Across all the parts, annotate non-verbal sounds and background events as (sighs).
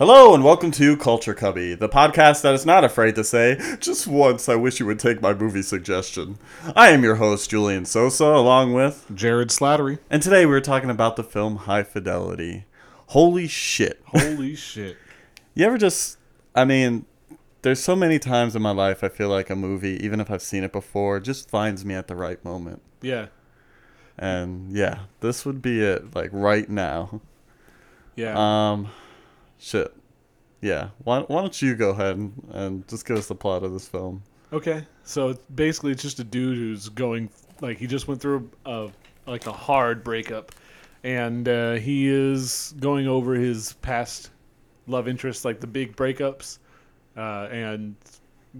Hello and welcome to Culture Cubby, the podcast that is not afraid to say, just once I wish you would take my movie suggestion. I am your host, Julian Sosa, along with. Jared Slattery. And today we're talking about the film High Fidelity. Holy shit. Holy (laughs) shit. You ever just. I mean, there's so many times in my life I feel like a movie, even if I've seen it before, just finds me at the right moment. Yeah. And yeah, this would be it, like right now. Yeah. Um, shit. Yeah. Why, why don't you go ahead and, and just give us the plot of this film? okay. So basically it's just a dude who's going like he just went through a like a hard breakup, and uh, he is going over his past love interests, like the big breakups, uh, and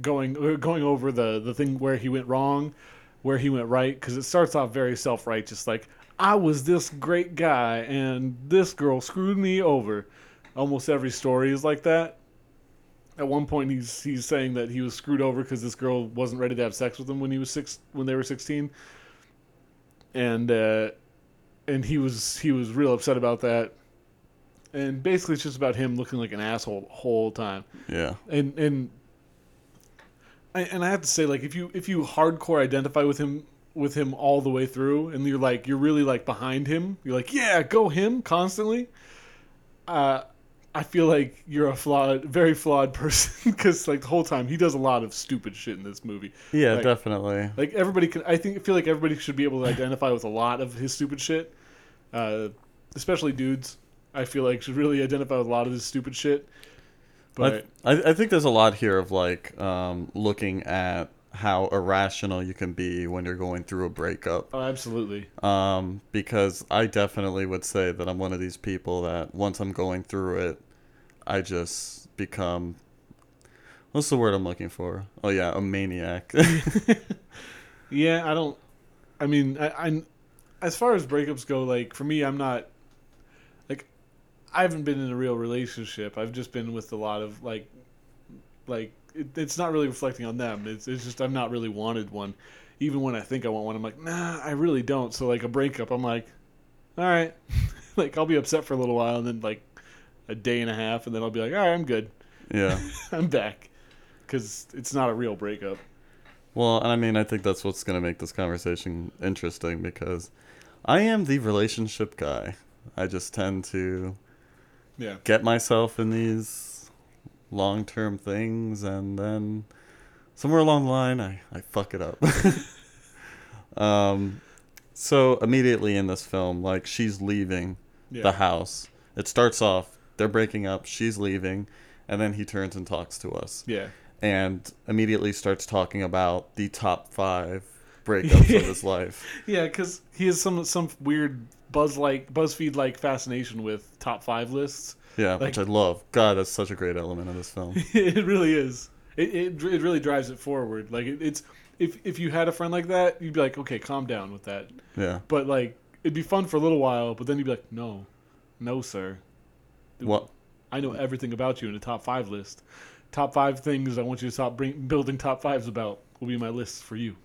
going uh, going over the the thing where he went wrong, where he went right, because it starts off very self righteous, like I was this great guy and this girl screwed me over. Almost every story is like that. At one point, he's he's saying that he was screwed over because this girl wasn't ready to have sex with him when he was six when they were sixteen, and uh, and he was he was real upset about that. And basically, it's just about him looking like an asshole the whole time. Yeah. And and I, and I have to say, like, if you if you hardcore identify with him with him all the way through, and you're like you're really like behind him, you're like, yeah, go him constantly. Uh, I feel like you're a flawed, very flawed (laughs) person because like the whole time he does a lot of stupid shit in this movie. Yeah, Like- definitely. Like everybody can, I think, I feel like everybody should be able to identify with a lot of his stupid shit. Uh, especially dudes, I feel like should really identify with a lot of his stupid shit. But I, I I think there's a lot here of like um, looking at how irrational you can be when you're going through a breakup. oh, absolutely, Um, because I definitely would say that I'm one of these people that once I'm going through it, I just become. What's the word I'm looking for? Oh yeah, a maniac. (laughs) yeah, I don't. I mean, I, I, as far as breakups go, like for me, I'm not. Like, I haven't been in a real relationship. I've just been with a lot of like, like it, it's not really reflecting on them. It's it's just I'm not really wanted one. Even when I think I want one, I'm like, nah, I really don't. So like a breakup, I'm like, all right, (laughs) like I'll be upset for a little while, and then like a day and a half, and then I'll be like, all right, I'm good, yeah. (laughs) I'm back, because it's not a real breakup. Well, and I mean, I think that's what's going to make this conversation interesting because I am the relationship guy. I just tend to Yeah. get myself in these long term things and then somewhere along the line I, I fuck it up. (laughs) um so immediately in this film, like she's leaving Yeah. the house. It starts off, they're breaking up, she's leaving, and then he turns and talks to us Yeah. and immediately starts talking about the top five breakups of his (laughs) life. Yeah, because he has some some weird buzz like BuzzFeed like fascination with top five lists. Yeah, Like- which I love. God, that's such a great element of this film. (laughs) it really is. It, it it really drives it forward. Like it, it's if if you had a friend like that, you'd be like, okay, calm down with that. Yeah. But like it'd be fun for a little while, but then you'd be like, no, no, sir. What? I know everything about you in a top five list. Top five things I want you to stop bring, building top fives about will be my list for you.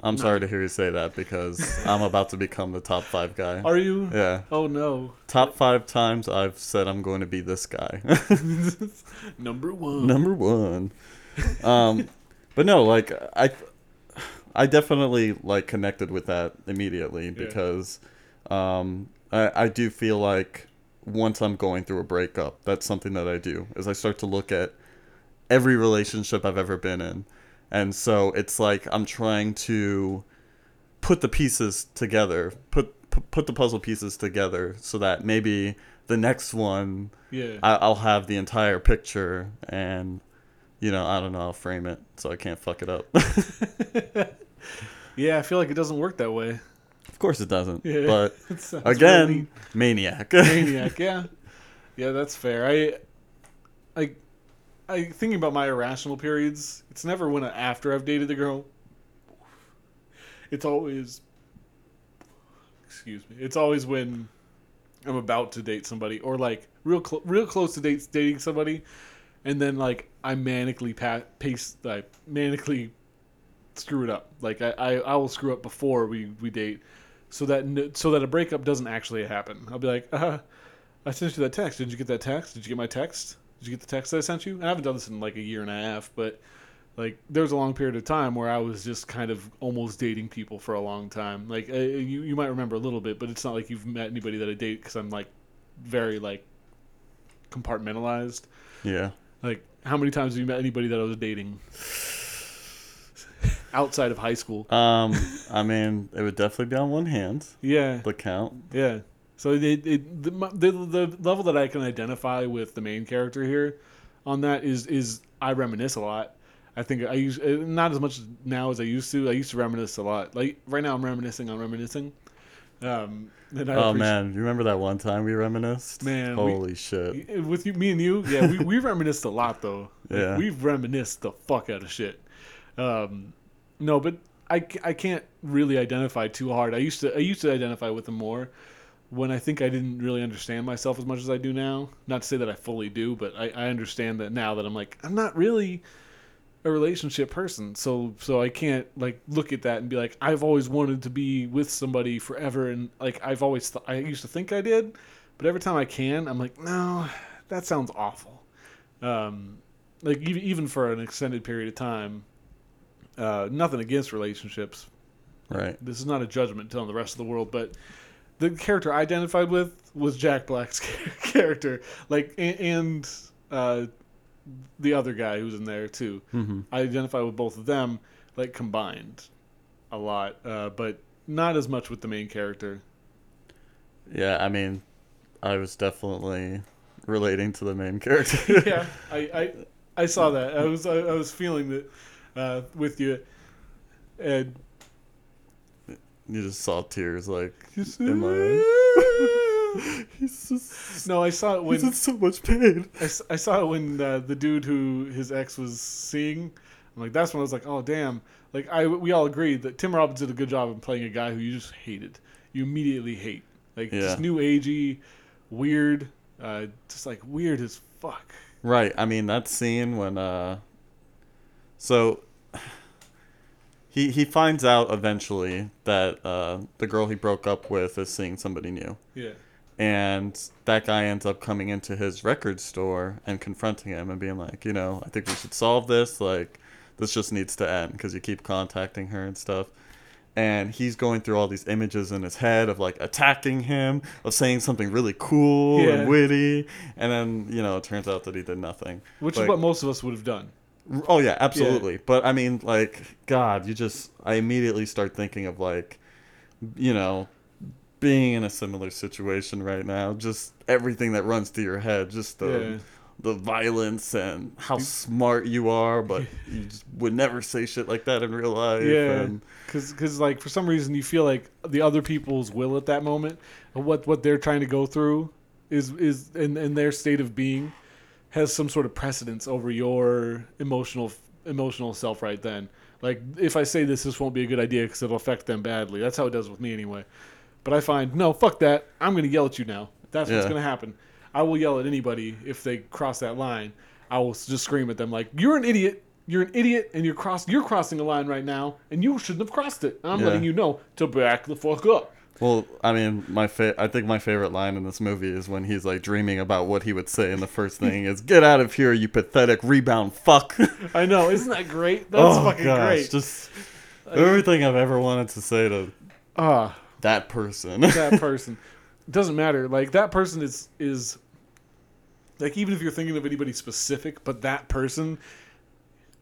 I'm sorry to hear you say that because I'm about to become the top five guy. Are you? Yeah. Oh no. Top five times I've said I'm going to be this guy. (laughs) Number one. Number one. Um, but no, like I, I definitely like connected with that immediately because, um, I, I do feel like once I'm going through a breakup, that's something that I do is I start to look at every relationship I've ever been in, and so it's like I'm trying to put the pieces together, put pu- put the puzzle pieces together, so that maybe the next one Yeah. I, I'll have the entire picture and you know I don't know I'll frame it so I can't fuck it up. (laughs) yeah, I feel like it doesn't work that way. of course it doesn't. Yeah. (laughs) But again, really maniac. (laughs) maniac. Yeah, yeah, that's fair. I, I, I thinking about my irrational periods. It's never when I, after I've dated the girl. It's always. Excuse me. It's always when I'm about to date somebody, or like real cl- real close to dates dating somebody, and then like I manically pa- pace, like manically screw it up. Like I, I, I will screw up before we, we date, so that so that a breakup doesn't actually happen. I'll be like, uh, I sent you that text. Did you get that text? Did you get my text? Did you get the text that I sent you? And I haven't done this in like a year and a half, but like there was a long period of time where I was just kind of almost dating people for a long time. Like uh, you, you might remember a little bit, but it's not like you've met anybody that I date because I'm like very like compartmentalized. Yeah. Like how many times have you met anybody that I was dating outside of high school? Um, I mean, it would definitely be on one hand, Yeah, the count. yeah. So it, it, the, the the level that I can identify with the main character here, on that is is I reminisce a lot. I think I use uh, not as much now as I used to. I used to reminisce a lot. Like right now, I'm reminiscing on reminiscing. Um, and I Oh appreciate- man, you remember that one time we reminisced? Man, we- holy shit! with you, me and you, yeah, we we reminisced a lot though. Like, Yeah. we've reminisced the fuck out of shit. Um, no, but I, I can't really identify too hard. I used to I used to identify with them more when I think I didn't really understand myself as much as I do now. Not to say that I fully do, but I, I understand that now that I'm like I'm not really a relationship person so so i can't like look at that and be like i've always wanted to be with somebody forever and like i've always th- i used to think i did but every time i can i'm like no that sounds awful um like even, even for an extended period of time uh nothing against relationships Right. this is not a judgment telling the rest of the world, but the character I identified with was Jack Black's (laughs) character, like and, and uh, the other guy who's in there too. hmm I identify with both of them, like combined, a lot, uh, but not as much with the main character. Yeah, I mean, I was definitely relating to the main character. (laughs) yeah, I, I I saw (laughs) that. I was I, I was feeling that uh, with you, and you just saw tears like in my eyes. (laughs) He's just no, I saw it when he's in so much pain. I, I saw it when uh, the dude who his ex was seeing. I'm like, that's when I was like, oh damn! Like I, we all agreed that Tim Robbins did a good job in playing a guy who you just hated. You immediately hate, like Yeah. just new agey, weird, uh, just like weird as fuck. Right. I mean that scene when uh so he he finds out eventually that uh the girl he broke up with is seeing somebody new. Yeah, And that guy ends up coming into his record store and confronting him and being like, you know, I think we should solve this. Like, this just needs to end because you keep contacting her and stuff. And he's going through all these images in his head of like attacking him, of saying something really cool Yeah. and witty. And then, you know, it turns out that he did nothing. which Like- is what most of us would have done. Oh yeah, absolutely. But I mean, like, God, you just I immediately start thinking of like, you know, being in a similar situation right now. Just everything that runs through your head, just the Yeah. the violence and how smart you are, but (laughs) you just would never say shit like that in real life. Yeah, And, because like for some reason you feel like the other people's will at that moment, what what they're trying to go through, is is in, in their state of being, has some sort of precedence over your emotional emotional self right then. Like if I say this, this won't be a good idea because it'll affect them badly. That's how it does with me anyway. But I find no, fuck that. I'm gonna yell at you now. That's what's gonna happen. I will yell at anybody if they cross that line. I will just scream at them like, "You're an idiot! You're an idiot, and you're cross you're crossing a line right now, and you shouldn't have crossed it. And I'm Yeah. letting you know to back the fuck up." Well, I mean, my fa- I think my favorite line in this movie is when he's like dreaming about what he would say, and the first thing is, "Get out of here, you pathetic rebound fuck." (laughs) I know, isn't that great? That's fucking great. Oh, Just everything I've ever wanted to say to Ah, that person. that (laughs) person doesn't matter. Like that person is is like even if you're thinking of anybody specific, but that person,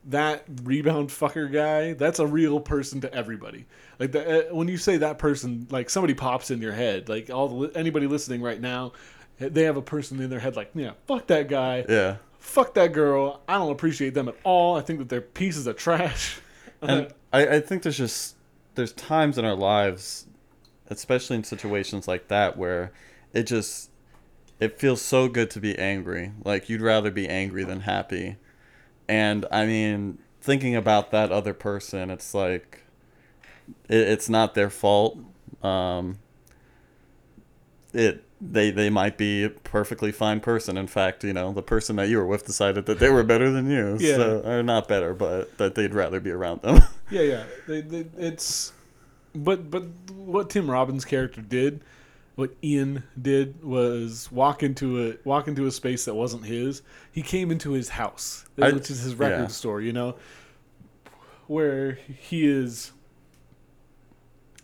that rebound fucker guy, that's a real person to everybody. Like the, uh, when you say that person, like somebody pops in your head. Like all the anybody listening right now, they have a person in their head. Like yeah, fuck that guy. yeah. Fuck that girl. I don't appreciate them at all. I think that they're pieces of trash. (laughs) And I, I think there's just there's times in our lives, especially in situations like that, where it just it feels so good to be angry. Like you'd rather be angry than happy. And I mean, thinking about that other person, it's like it, it's not their fault. Um, it they they might be a perfectly fine person. In fact, you know, the person that you were with decided that they were better than you. (laughs) Yeah. So, or not better, but that they'd rather be around them. (laughs) Yeah, yeah. They, they, it's, but but what Tim Robbins' character did, what Ian did was walk into a walk into a space that wasn't his. He came into his house, I- which is his record yeah. store. You know, where he is.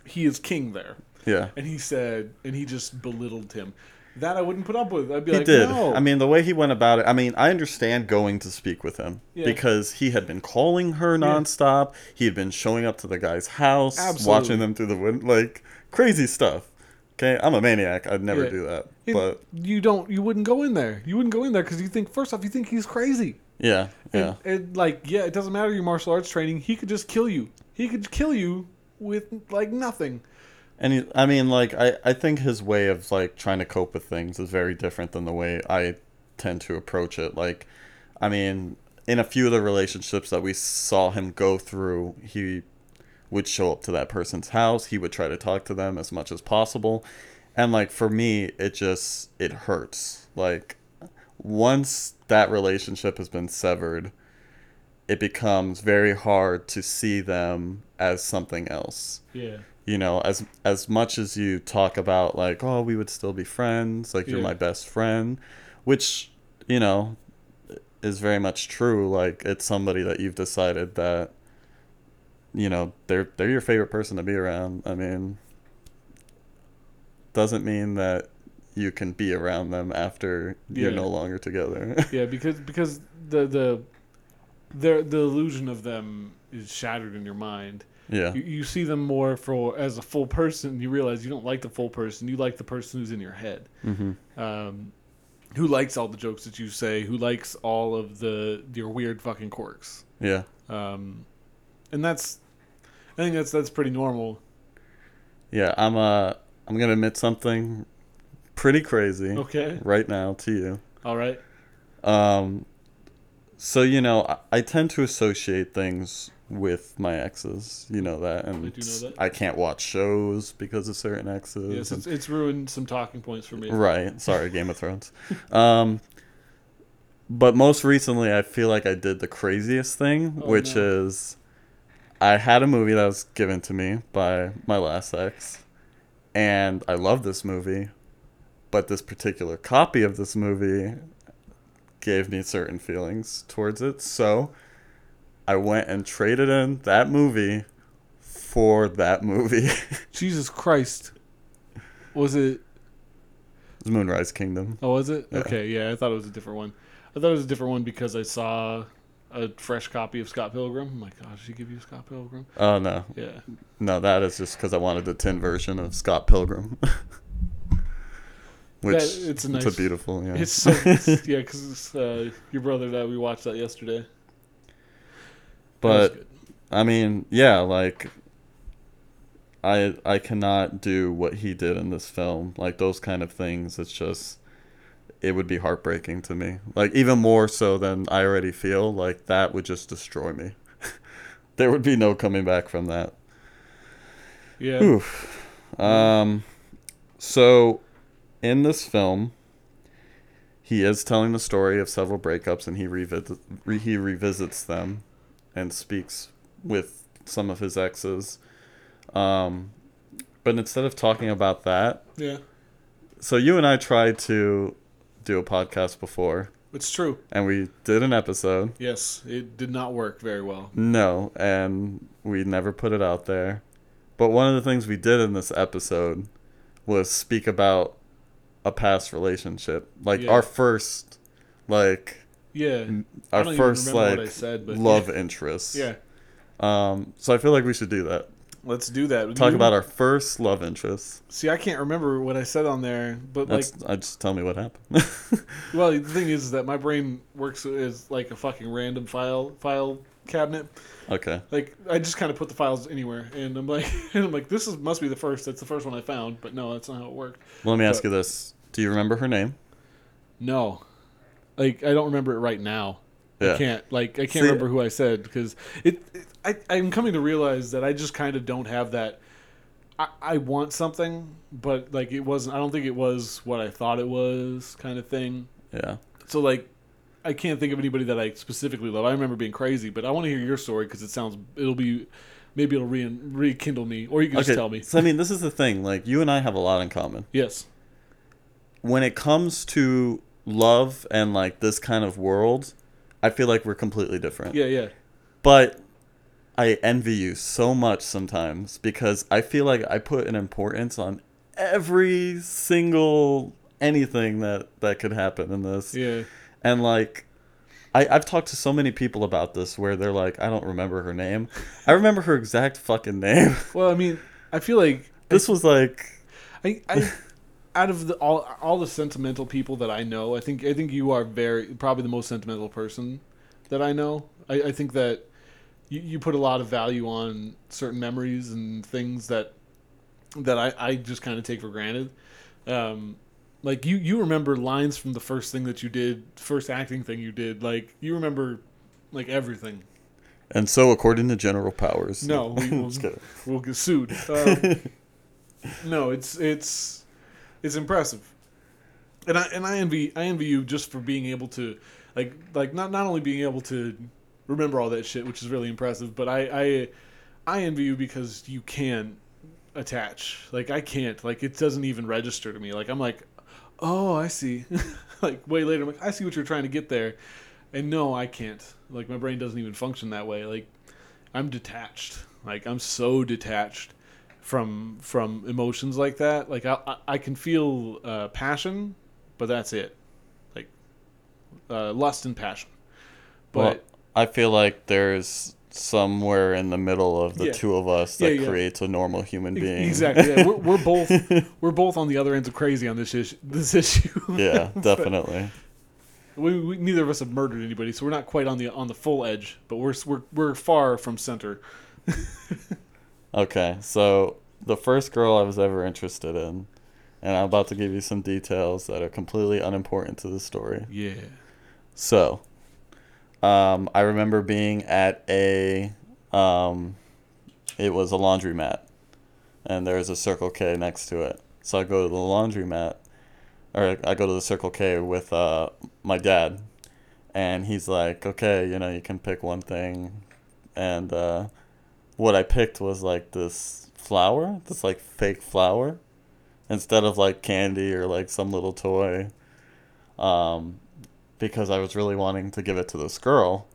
He is king there, Yeah. and he said, and he just belittled him. That I wouldn't put up with. I'd be He like, did. no. I mean, the way he went about it. I mean, I understand going to speak with him Yeah. because he had been calling her Yeah. nonstop. He had been showing up to the guy's house, Absolutely. watching them through the window, like crazy stuff. Okay, I'm a maniac. I'd never Yeah. do that. And But you don't. You wouldn't go in there. You wouldn't go in there because you think first off, you think he's crazy. yeah, yeah, And, and like, yeah, it doesn't matter your martial arts training. He could just kill you. He could kill you with like nothing. and he, I mean, like, I I think his way of like trying to cope with things is very different than the way I tend to approach it. Like, I mean, in a few of the relationships that we saw him go through, he would show up to that person's house. He would try to talk to them as much as possible. And like for me, it just it hurts. Like once that relationship has been severed, it becomes very hard to see them as something else. Yeah. You know, as as much as you talk about like, oh, we would still be friends, like you're my best friend, which, you know, is very much true. Like it's somebody that you've decided that you know, they're they're your favorite person to be around. I mean, doesn't mean that you can be around them after you're Yeah. no longer together. (laughs) Yeah, because because the the the the illusion of them is shattered in your mind. yeah. You, you see them more for as a full person. You realize you don't like the full person. You like the person who's in your head. hmm um, who likes all the jokes that you say, who likes all of the your weird fucking quirks, Yeah. um, and that's, I think that's that's pretty normal. Yeah, I'm uh I'm going to admit something pretty crazy Okay, right now to you. all right, Um, so you know, I, I tend to associate things with my exes. You know that, and I know that. I can't watch shows because of certain exes. yes, and- it's, it's ruined some talking points for me. right. Sorry, Game of Thrones. (laughs) Um, but most recently, I feel like I did the craziest thing, Oh, which no. is I had a movie that was given to me by my last ex, and I love this movie, but this particular copy of this movie gave me certain feelings towards it. So I went and traded in that movie for that movie. (laughs) Jesus Christ, was it? Moonrise Kingdom. Oh, was it? Yeah. Okay, yeah, I thought it was a different one. I thought it was a different one because I saw a fresh copy of Scott Pilgrim. I'm like, oh, did she give you Scott Pilgrim? Oh no, Yeah. no, that is just because I wanted the tin version of Scott Pilgrim. (laughs) Which That- it's a it's a beautiful, yeah. It's so (laughs) it's, yeah, because uh, your brother that we watched that yesterday. But good. I mean, yeah, like I I cannot do what he did in this film. Like those kind of things, it's just it would be heartbreaking to me. Like even more so than I already feel, like that would just destroy me. (laughs) there would be no coming back from that. yeah, Oof. Um so in this film he is telling the story of several breakups and he revisits re- he revisits them and speaks with some of his exes. Um, but instead of talking about that, yeah, so you and I tried to do a podcast before, it's true. and we did an episode. Yes, it did not work very well. No, and we never put it out there. But one of the things we did in this episode was speak about a past relationship, like Yeah. our first, like Yeah, our first like said, love (laughs) interest. Yeah, Um, so I feel like we should do that. let's do that. Talk You- about our first love interest. See, I can't remember what I said on there, but like, I just tell me what happened. (laughs) well, the thing is that my brain works as like a fucking random file file cabinet. okay. Like, I just kind of put the files anywhere, and I'm like, (laughs) and I'm like, this is must be the first. That's the first one I found, but no, that's not how it worked. Well, let me ask you this: Do you remember her name? No, like I don't remember it right now. Yeah. I can't like I can't See- remember who I said because it, it. I I'm coming to realize that I just kind of don't have that. I, I want something, but like it wasn't. I don't think it was what I thought it was, kind of thing. Yeah. So like, I can't think of anybody that I specifically love. I remember being crazy, but I want to hear your story because it sounds it'll be maybe it'll re- rekindle me, or you can just Okay, tell me. so I mean, this is the thing. Like you and I have a lot in common. Yes. When it comes to love and like this kind of world, I feel like we're completely different. Yeah, yeah. But I envy you so much sometimes because I feel like I put an importance on every single anything that that could happen in this. Yeah. And like I, I've talked to so many people about this where they're like, I don't remember her name. I remember her exact fucking name. (laughs) Well, I mean, I feel like this was like I, I out of the all all the sentimental people that I know, I think I think you are very probably the most sentimental person that I know. I, I think that you, you put a lot of value on certain memories and things that that I, I just kind of take for granted. Um, like you you remember lines from the first thing that you did, first acting thing you did. Like you remember like everything. and so according to General Powers. No, (laughs) we will we'll get sued. (laughs) Um, no, it's it's it's impressive, and I and I envy I envy you just for being able to like like not not only being able to remember all that shit, which is really impressive, but I I I envy you because you can attach. Like I can't. Like it doesn't even register to me. Like I'm like, oh, I see. (laughs) like way later, I'm like, I see what you're trying to get there, and no, I can't. Like my brain doesn't even function that way. Like I'm detached. Like I'm so detached from from emotions like that. Like I I, I can feel uh, passion, but that's it. Like uh, lust and passion. But Well, I feel like there's somewhere in the middle of the Yeah. two of us that Yeah, yeah. creates a normal human being. exactly, we're, we're both (laughs) we're both on the other ends of crazy on this issue. This issue. (laughs) yeah, definitely. we, we neither of us have murdered anybody, so we're not quite on the on the full edge, but we're we're we're far from center. (laughs) Okay, so the first girl I was ever interested in, and I'm about to give you some details that are completely unimportant to the story. Yeah. So, um, I remember being at a, um, it was a laundromat, and there was a Circle K next to it. So I go to the laundromat, or I go to the Circle K with uh, my dad, and he's like, "Okay, you know, you can pick one thing," and uh, what I picked was like this flower, this like fake flower, instead of like candy or like some little toy. Um, because I was really wanting to give it to this girl.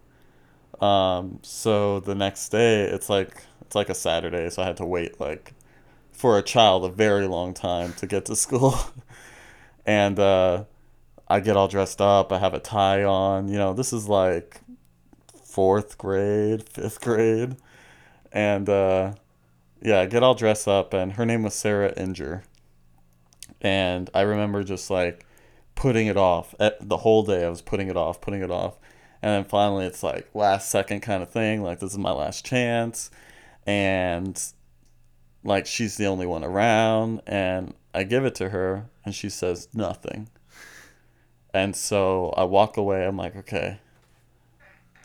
Um, so the next day, it's like it's like a Saturday, so I had to wait like for a child a very long time to get to (laughs) school, and uh, I get all dressed up. I have a tie on. You know, this is like fourth grade, fifth grade, and uh, yeah, I get all dressed up, and her name was Sarah Inger, and I remember just like putting it off Eh, the whole day. I was putting it off, putting it off, and then finally it's like last second kind of thing. Like this is my last chance, and like she's the only one around, and I give it to her, and she says nothing. And so I walk away. I'm like, okay,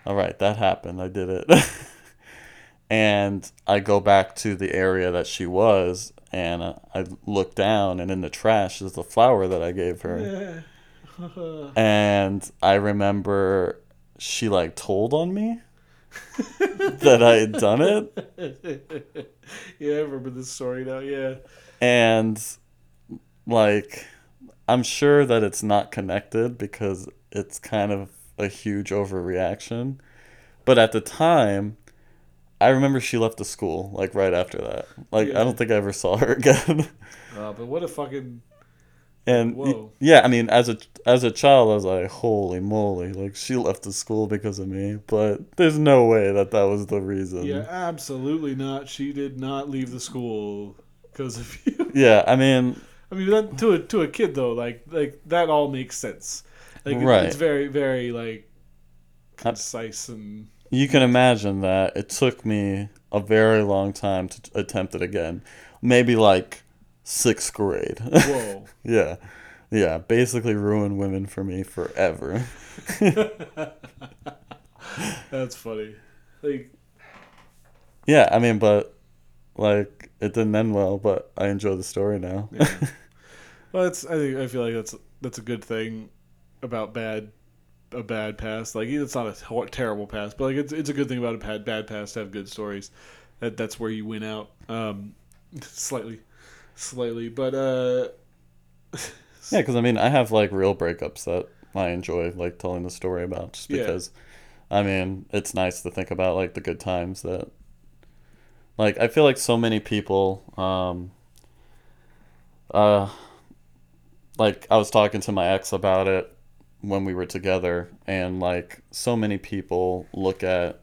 all right, that happened. I did it. (laughs) and I go back to the area that she was, and uh, I look down, and in the trash is the flower that I gave her. (laughs) And I remember she like told on me (laughs) that I had done it, (laughs) yeah, I remember this story now. Yeah. and like I'm sure that it's not connected because it's kind of a huge overreaction. But at the time, I remember she left the school like right after that. Like Yeah. I don't think I ever saw her (laughs) again. Uh, but what a fucking And Whoa. yeah, I mean, as a as a child, I was like, "Holy moly!" Like she left the school because of me. But there's no way that that was the reason. yeah, absolutely not. She did not leave the school because of (laughs) you. Yeah, I mean, I mean, that, to a to a kid though, like like that all makes sense. Like Right. it's very very like concise and you can imagine that it took me a very long time to attempt it again. Maybe like sixth grade. whoa. (laughs) yeah, yeah. Basically, ruined women for me forever. (laughs) That's funny. Like Yeah, I mean, but like it didn't end well. But I enjoy the story now. Yeah. (laughs) well, it's I think I feel like that's that's a good thing about bad a bad past. Like it's not a terrible past, but like it's it's a good thing about a bad bad past to have good stories. that that's where you win out. Um, (laughs) slightly, slightly, but uh, (laughs) Yeah, because I mean, I have like real breakups that I enjoy like telling the story about, just Yeah. because. I mean, it's nice to think about like the good times that. Like I feel like so many people, um, uh, like I was talking to my ex about it when we were together, and like so many people look at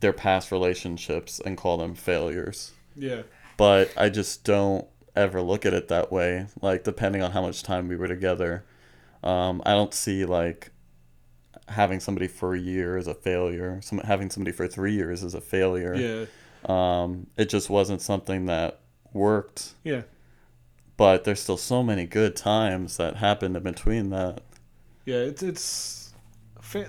their past relationships and call them failures yeah, but I just don't ever look at it that way. Like depending on how much time we were together, um, I don't see like having somebody for a year as a failure. Some having somebody for three years as a failure. yeah, Um, it just wasn't something that worked. yeah, But there's still so many good times that happened in between that. Yeah. It's it's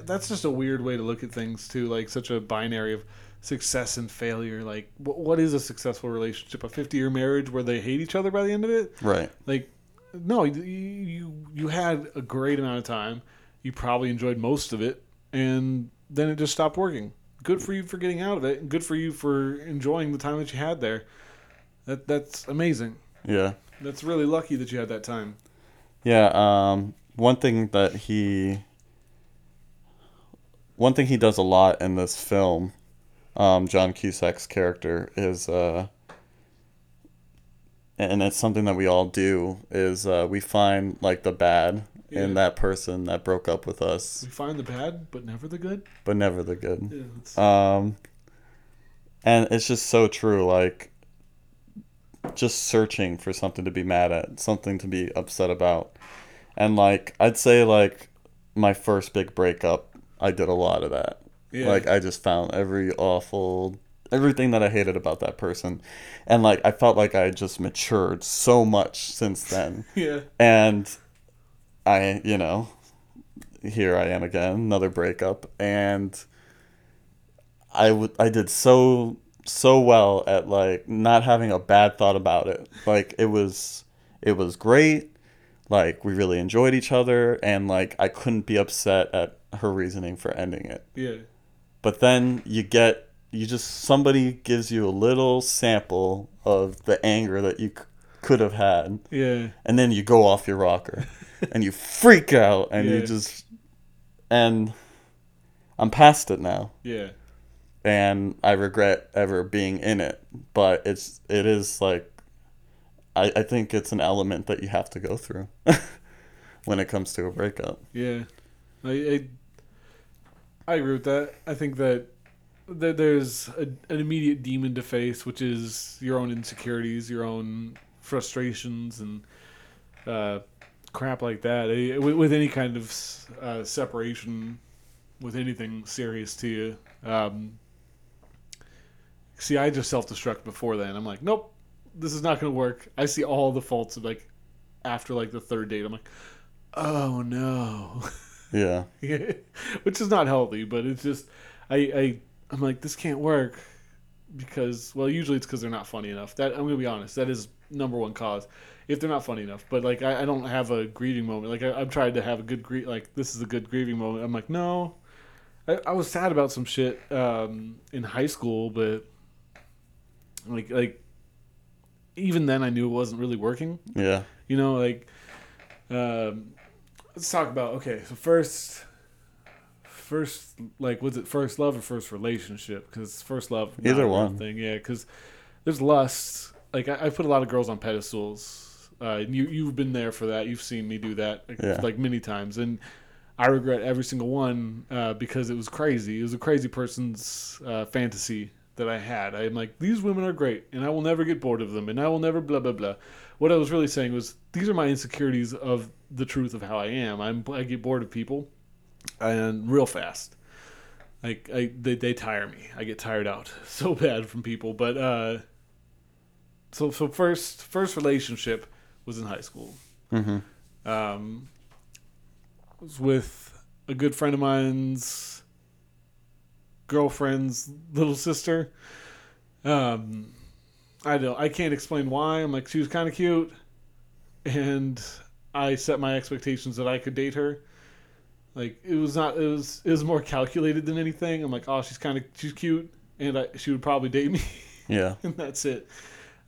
that's just a weird way to look at things too. Like such a binary of success and failure. Like wh- what is a successful relationship? A fifty-year marriage where they hate each other by the end of it? Right. Like, no, you you you had a great amount of time. You probably enjoyed most of it, and then it just stopped working. Good for you for getting out of it, and good for you for enjoying the time that you had there. That that's amazing. Yeah. That's really lucky that you had that time. Yeah, um, one thing that he one thing he does a lot in this film, um, John Cusack's character is uh and it's something that we all do is uh, we find like the bad Yeah. in that person that broke up with us, We find the bad, but never the good. but never the good. Yeah, Um, and it's just so true. Like, just searching for something to be mad at, something to be upset about. And, like, I'd say, like, my first big breakup, I did a lot of that. yeah. Like, I just found every awful, everything that I hated about that person. And, like, I felt like I had just matured so much since then. (laughs) yeah, And I, you know, here I am again, another breakup, and I w- I did so so well at like not having a bad thought about it. Like it was it was great. Like we really enjoyed each other, and like I couldn't be upset at her reasoning for ending it. yeah, But then you get you just somebody gives you a little sample of the anger that you c- could have had. Yeah, and then you go off your rocker (laughs) and you freak out and you just and I'm past it now. Yeah, and I regret ever being in it but it's it is like I, I think it's an element that you have to go through (laughs) when it comes to a breakup yeah. I, I I agree with that. I think that that there's a, an immediate demon to face, which is your own insecurities, your own frustrations, and uh, crap like that. Eh, With, with any kind of uh, separation, with anything serious to you. Um, see, I just self destruct before then. I'm like, nope, this is not going to work. I see all the faults of like after like the third date. I'm like, oh no. yeah (laughs) which is not healthy, but it's just I, I I'm like this can't work because well usually it's because they're not funny enough. That I'm gonna be honest, that is number one cause if they're not funny enough. But like I, I don't have a grieving moment. Like I, I've tried to have a good grie like this is a good grieving moment. I'm like no, I, I was sad about some shit um, in high school, but like like even then I knew it wasn't really working. yeah You know, like, um, let's talk about okay. So first, first, like, was it first love or first relationship? Because first love, Either one. thing. Yeah, because there's lust. Like, I, I put a lot of girls on pedestals. Uh, and you you've been there for that. You've seen me do that like, Yeah. like many times, and I regret every single one uh, because it was crazy. It was a crazy person's uh, fantasy that I had. I'm like, these women are great, and I will never get bored of them, and I will never blah blah blah. What I was really saying was, these are my insecurities of the truth of how I am. I'm I get bored of people, and real fast. Like I, they, they tire me. I get tired out (laughs) so bad from people. But uh, so so first first relationship was in high school. mm-hmm. Um, was with a good friend of mine's girlfriend's little sister. Um, I don't. I can't explain why. I'm like she was kind of cute, and I set my expectations that I could date her. Like it was not. It was. It was more calculated than anything. I'm like, oh, she's kind of she's cute, and I, she would probably date me, (laughs) Yeah. and that's it.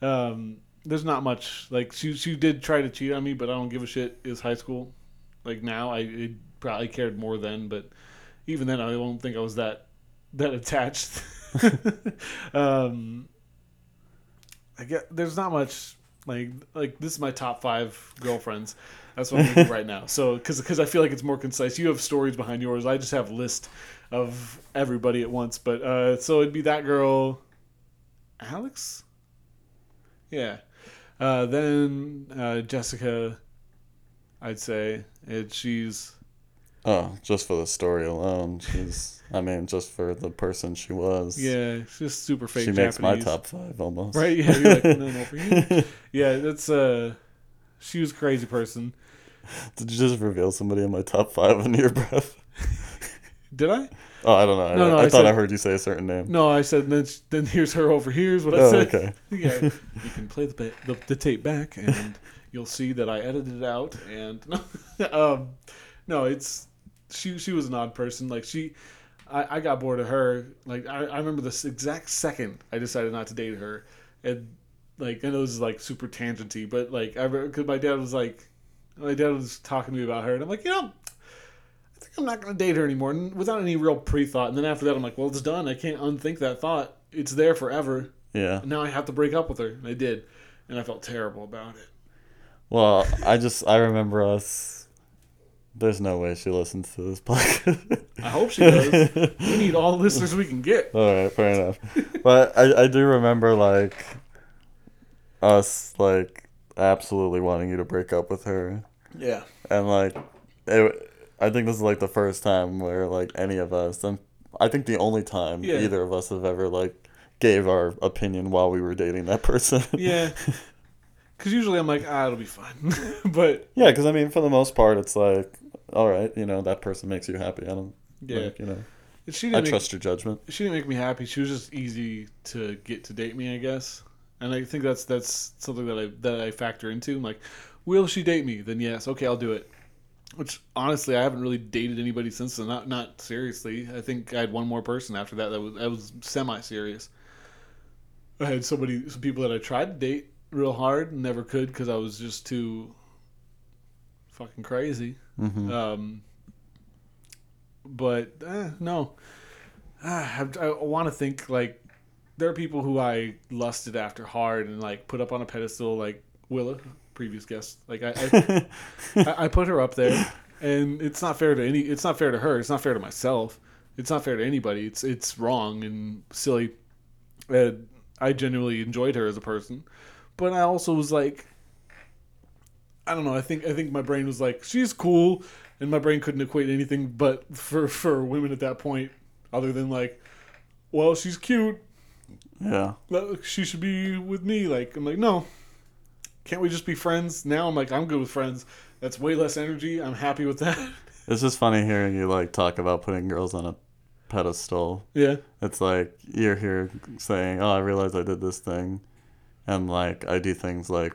Um, there's not much like she she did try to cheat on me, but I don't give a shit. Is high school like now? I probably cared more then, but even then, I don't think I was that that attached. (laughs) um, I get there's not much like like this is my top five girlfriends. That's what I'm thinking right now. So because because I feel like it's more concise. You have stories behind yours. I just have a list of everybody at once. But uh, so it'd be that girl, Alex. Yeah. Uh, then uh, Jessica, I'd say it, she's Oh, just for the story alone, she's. I mean, just for the person she was. yeah, she's super fake. She makes my top five almost. Right? Yeah, you're like, no, no, for you. (laughs) Yeah, that's uh, she was a crazy person. Did you just reveal somebody in my top five under your breath? Did I? Oh, I don't know. No, no, I, I I thought said- I heard you say a certain name. No, I said then. Then here's her over. Here's what I Oh, said. okay. (laughs) yeah, you can play the, the the tape back, and you'll see that I edited it out. And (laughs) um, no, it's she. She was an odd person. Like she, I, I got bored of her. Like I, I remember this exact second I decided not to date her, and like I know this is like super tangenty, but like I because my dad was like, my dad was talking to me about her, and I'm like, you know. I think I'm not going to date her anymore and without any real pre thought. And then after that, I'm like, well, it's done. I can't unthink that thought. It's there forever. Yeah. And now I have to break up with her. And I did. And I felt terrible about it. Well, I just I remember us. There's no way she listens to this (laughs) podcast. I hope she does. (laughs) we need all the listeners we can get. All right, fair enough. But I I do remember like us like absolutely wanting you to break up with her, Yeah. and like it. I think this is like the first time where like any of us, and I think the only time Yeah. either of us have ever like gave our opinion while we were dating that person. Yeah. (laughs) Because usually I'm like, ah, it'll be fine. but Yeah, because I mean, for the most part, it's like, all right, you know, that person makes you happy. I don't, yeah. like, you know, she I didn't, make, trust your judgment. she didn't make me happy. She was just easy to get to date me, I guess. And I think that's that's something that I that I factor into. I'm like, will she date me? Then yes, okay, I'll do it. Which honestly, I haven't really dated anybody since then. Not not seriously. I think I had one more person after that that was that was semi serious. I had somebody, some people that I tried to date real hard, and never could because I was just too fucking crazy. Hmm Um, but eh, no, ah, I, I want to think like there are people who I lusted after hard and like put up on a pedestal, like Willa, previous guest. Like I, I, (laughs) I, I put her up there, and it's not fair to any. It's not fair to her. It's not fair to myself. It's not fair to anybody. It's it's wrong and silly. And I genuinely enjoyed her as a person, but I also was like, I don't know. I think I think my brain was like, she's cool, and my brain couldn't equate anything but for for women at that point, other than like, well, she's cute. Yeah. She should be with me. Like I'm like, no, can't we just be friends? Now I'm like, I'm good with friends. That's way less energy. I'm happy with that. (laughs) It's just funny hearing you like talk about putting girls on a pedestal. yeah, It's like you're here saying, "Oh, I realize I did this thing," and like I do things like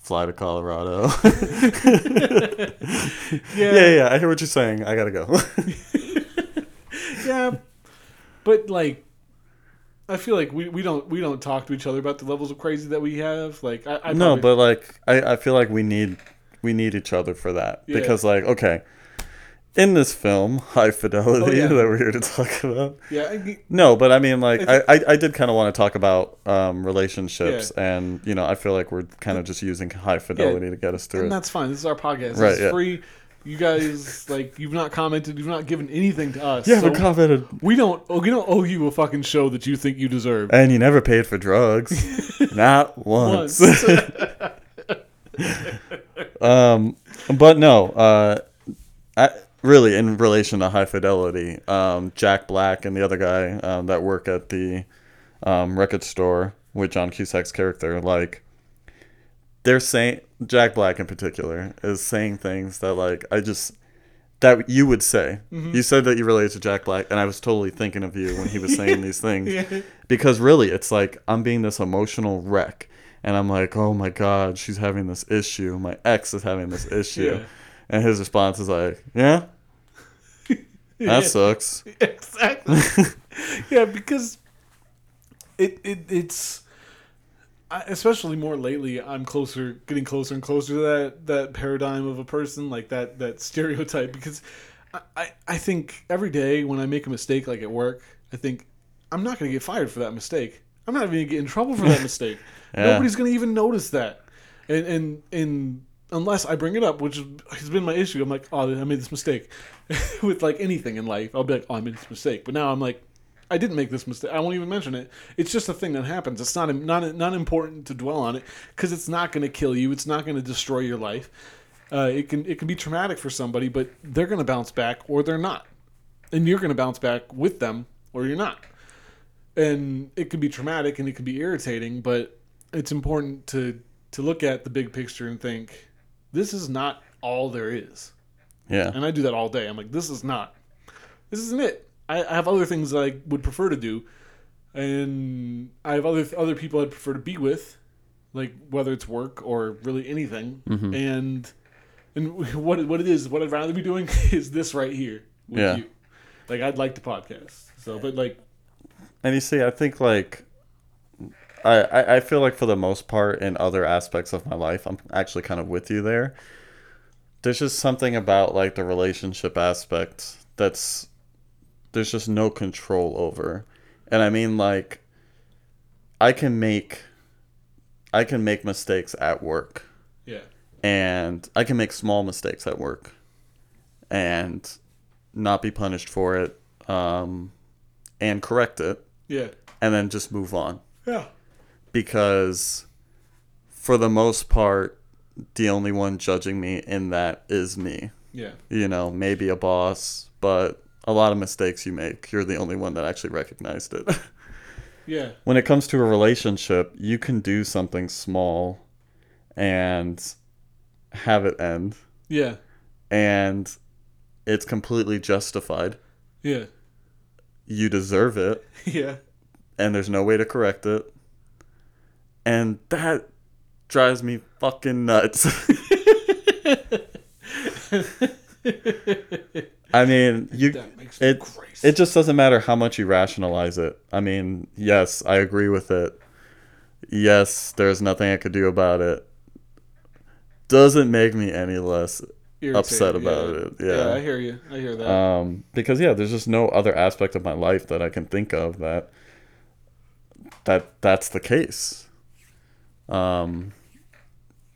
fly to Colorado. (laughs) yeah, yeah, yeah. I hear what you're saying. I gotta go. (laughs) yeah. But like, I feel like we, we don't we don't talk to each other about the levels of crazy that we have. Like, I, I no, probably- but like I, I feel like we need we need each other for that Yeah. because like okay, in this film, High Fidelity Oh, yeah. that we're here to talk about. yeah, I- No, but I mean, like, I I, I, did kind of want to talk about um, relationships, and you know, I feel like we're kind of just using high fidelity to get us through and it. that's fine. This is our podcast. Right, It's yeah. free. You guys like you've not commented. You've not given anything to us. Yeah, so but commented, we don't. oh, We don't owe you a fucking show that you think you deserve. and you never paid for drugs, (laughs) not once. Once. (laughs) (laughs) um, but no, uh, I, really, in relation to high fidelity, um, Jack Black and the other guy um, that work at the um, record store with John Cusack's character, like they're saying Jack Black in particular is saying things that like I just that you would say. You said that you related to Jack Black, and I was totally thinking of you when he was saying (laughs) these things yeah. because really it's like i'm being this emotional wreck and i'm like oh my god she's having this issue my ex is having this (laughs) issue Yeah. And his response is like yeah (laughs) that Yeah. sucks (laughs) exactly. (laughs) yeah, because it, it it's especially more lately. I'm closer, getting closer and closer to that that paradigm of a person, like that that stereotype. Because I I, I think every day when I make a mistake, like at work, I think I'm not going to get fired for that mistake. I'm not even going to get in trouble for that mistake. Yeah. Nobody's going to even notice that. And and and unless I bring it up, which has been my issue, I'm like, oh, I made this mistake. (laughs) With like anything in life, I'll be like, oh, I made this mistake. But now I'm like, I didn't make this mistake. I won't even mention it. It's just a thing that happens. It's not not not important to dwell on it because it's not going to kill you. It's not going to destroy your life. Uh, it can it can be traumatic for somebody, but they're going to bounce back or they're not, and you're going to bounce back with them or you're not. And it can be traumatic and it can be irritating, but it's important to to look at the big picture and think this is not all there is. Yeah. And I do that all day. I'm like, this is not, this isn't it. I, I have other things that I would prefer to do, and I have other other people I'd prefer to be with, like whether it's work or really anything. Mhm. And and (laughs) what what it is, what I'd rather be doing (laughs) is this right here with Yeah. you. Like I'd like the podcast. So, but like, And you see, I think like I, I feel like for the most part in other aspects of my life, I'm actually kind of with you there. There's just something about like the relationship aspect that's there's just no control over. And I mean like I can make I can make mistakes at work. Yeah, and I can make small mistakes at work and not be punished for it um, and correct it. Yeah, and then just move on. Yeah, because for the most part the only one judging me in that is me. Yeah, you know maybe a boss but a lot of mistakes you make you're the only one that actually recognized it. (laughs) Yeah, when it comes to a relationship you can do something small and have it end. Yeah, and it's completely justified. Yeah, you deserve it. (laughs) Yeah. and there's no way to correct it. And that drives me fucking nuts. (laughs) I mean, you that makes me it crazy. it just doesn't matter how much you rationalize it. I mean, yes, I agree with it. Yes, there's nothing I could do about it. Doesn't make me any less upset about yeah. it. Yeah. yeah, I hear you. I hear that. Um, because yeah, there's just no other aspect of my life that I can think of that that that's the case. Um,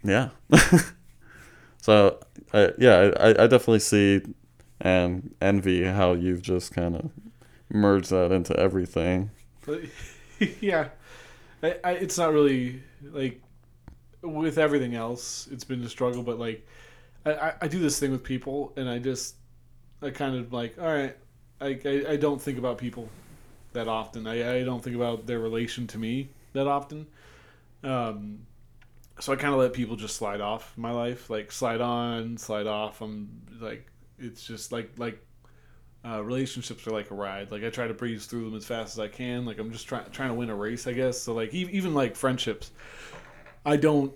yeah. (laughs) so yeah, I, I definitely see and envy how you've just kind of merged that into everything. (laughs) Yeah, I, I, it's not really like with everything else. It's been a struggle, but like I, I, I do this thing with people, and I just I kind of like all right. I, I, I don't think about people that often. I, I don't think about their relation to me that often. Um, so I kind of let people just slide off my life, like slide on, slide off. I'm like, it's just like like uh, relationships are like a ride. Like I try to breeze through them as fast as I can. Like I'm just trying trying to win a race, I guess. So like e- even like friendships, I don't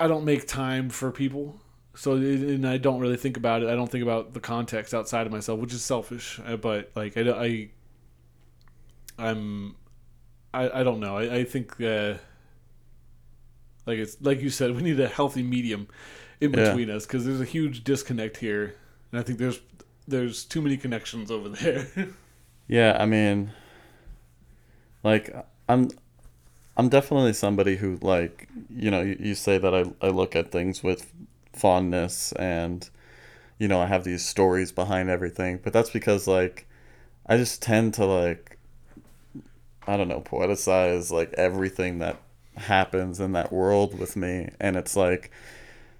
I don't make time for people. So and I don't really think about it. I don't think about the context outside of myself, which is selfish. uh, But like I I I'm I, I don't know. I, I think uh, like it's like you said, (laughs) we need a healthy medium in Yeah. between us because there's a huge disconnect here, and I think there's there's too many connections over (laughs) there. Yeah, I mean, like I'm, I'm definitely somebody who like you know you, you say that I I look at things with fondness and you know I have these stories behind everything, but that's because like I just tend to like I don't know poeticize like everything that happens in that world with me, and it's like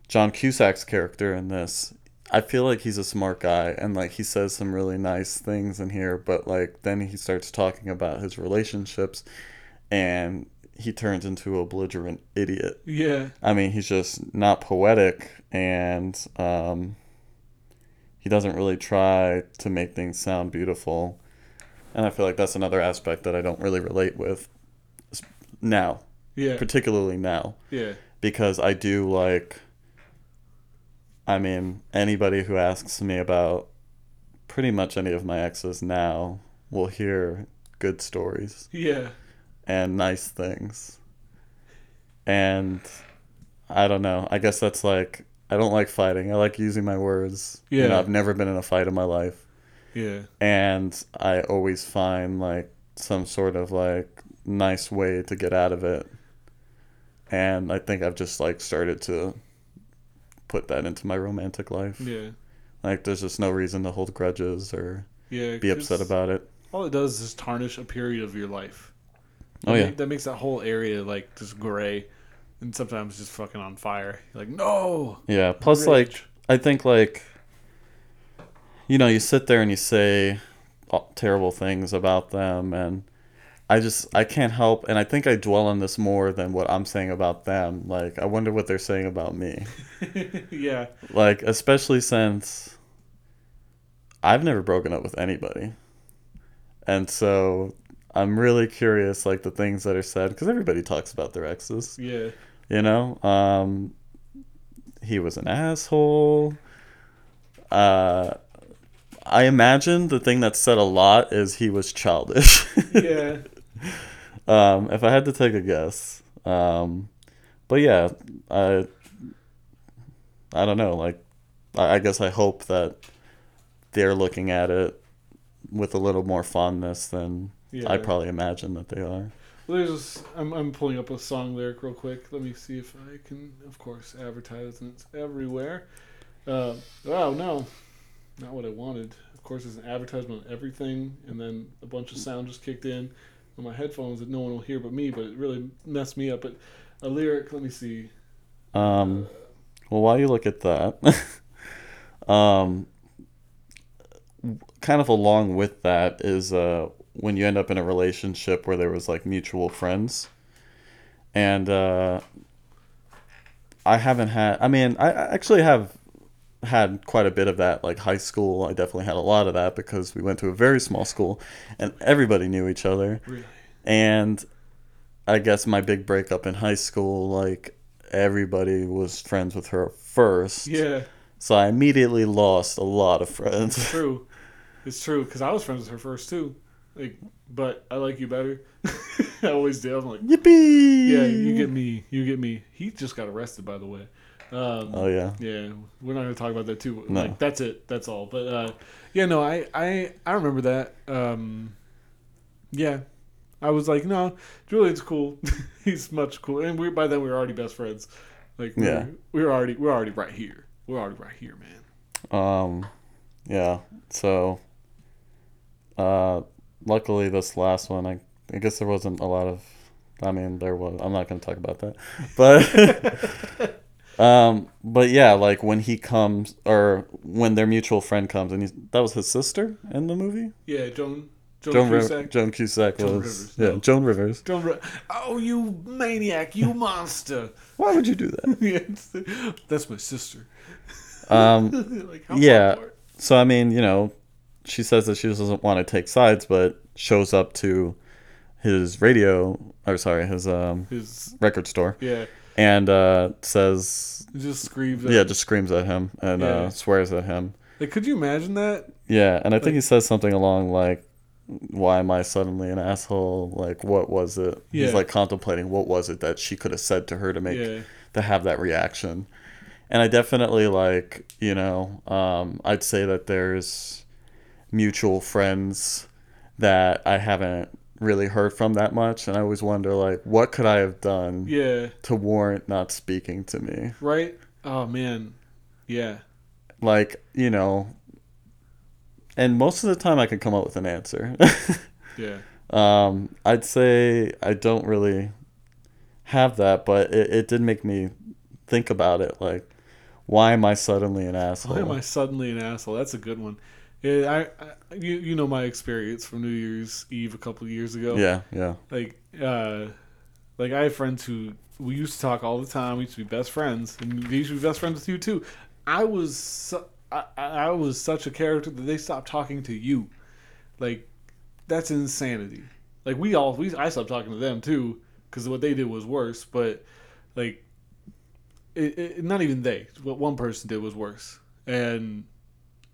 John Cusack's character in this I feel like he's a smart guy and like he says some really nice things in here, but like then he starts talking about his relationships and he turns into a belligerent idiot. yeah, I mean, he's just not poetic and um, he doesn't really try to make things sound beautiful. And I feel like that's another aspect that I don't really relate with now, yeah, particularly now yeah, because I do like. I mean, anybody who asks me about pretty much any of my exes now will hear good stories. yeah, and nice things. And I don't know. I guess that's like I don't like fighting. I like using my words. Yeah. You know. I've never been in a fight in my life. Yeah. And I always find like some sort of like nice way to get out of it. And I think I've just like started to put that into my romantic life. Yeah. Like there's just no reason to hold grudges or Yeah. be upset about it. All it does is tarnish a period of your life. Oh That yeah. ma- that makes that whole area like just gray, and sometimes just fucking on fire. You're like, no. Yeah. Plus like I think like you know, you sit there and you say terrible things about them and I just I can't help and I think I dwell on this more than what I'm saying about them. Like I wonder what they're saying about me. (laughs) yeah. Like especially since I've never broken up with anybody. And so I'm really curious like the things that are said cuz everybody talks about their exes. Yeah. You know, um, he was an asshole. Uh, I imagine the thing that's said a lot is he was childish. (laughs) Yeah. (laughs) um, if I had to take a guess, um, but yeah, I, I don't know. Like, I, I guess I hope that they're looking at it with a little more fondness than Yeah. I probably imagine that they are. Well, there's. I'm, I'm pulling up a song lyric real quick. Let me see if I can. Of course, advertisements everywhere. Uh, oh no, not what I wanted. Of course, there's an advertisement on everything, and then a bunch of sound just kicked in on my headphones that no one will hear but me. But it really messed me up. But a lyric. Let me see. Um, well, while you look at that, (laughs) um, kind of along with that is uh, when you end up in a relationship where there was like mutual friends, and uh, I haven't had. I mean, I I actually have had quite a bit of that. Like high school, I definitely had a lot of that because we went to a very small school, and everybody knew each other. Really. And I guess my big breakup in high school, like everybody was friends with her first. Yeah, So I immediately lost a lot of friends. it's true. It's true because I was friends with her first too. Like, but I like you better. (laughs) I always did. I'm like, Yippee! yeah, you get me. You get me. He just got arrested, by the way. Um, Oh yeah. Yeah, we're not gonna talk about that too. No. Like that's it. That's all. But uh, yeah, no, I I I remember that. Um, yeah, I was like, no, Julian's cool. (laughs) He's much cool, and we by then we were already best friends. Like we Yeah. were, we were already we're already right here. We're already right here, man. Um, yeah. So, uh, luckily this last one, I I guess there wasn't a lot of. I mean, there was. I'm not going to talk about that, but. (laughs) (laughs) Um, but yeah, like when he comes, or when their mutual friend comes, and he's, that was his sister in the movie. Yeah, Joan Joan, Joan Cusack. Rivers. Joan Cusack Joan was Rivers, yeah. no. Joan Rivers. Joan Ri- oh, you maniac! You (laughs) monster! Why would you do that? (laughs) Yeah, That's my sister. Um, (laughs) like, Yeah. so I mean, you know, she says that she doesn't want to take sides, but shows up to his radio, or sorry, his um His record store, yeah, and uh, says, just screams. at- yeah, just screams at him and Yeah. uh, swears at him. Like, could you imagine that? Yeah, and I think Like- he says something along like, "Why am I suddenly an asshole? Like, what was it?" Yeah. He's like contemplating what was it that she could have said to her to make Yeah. to have that reaction. And I definitely like, you know, um, I'd say that there's mutual friends that I haven't really heard from that much, and I always wonder like, what could I have done Yeah. to warrant not speaking to me? Right? Oh man. Yeah. Like, you know, and most of the time I can come up with an answer. (laughs) Yeah. um, I'd say I don't really have that, but it, it did make me think about it. Like, why am I suddenly an asshole? Why am I suddenly an asshole? That's a good one. Yeah, I, I you you know my experience from New Year's Eve a couple of years ago. Yeah, yeah, Like uh, like I have friends who we used to talk all the time. We used to be best friends, and they used to be best friends with you too. I was su- I, I I was such a character that they stopped talking to you. Like that's insanity. Like we all we I stopped talking to them too because what they did was worse. But like, it, it, not even they. What one person did was worse, and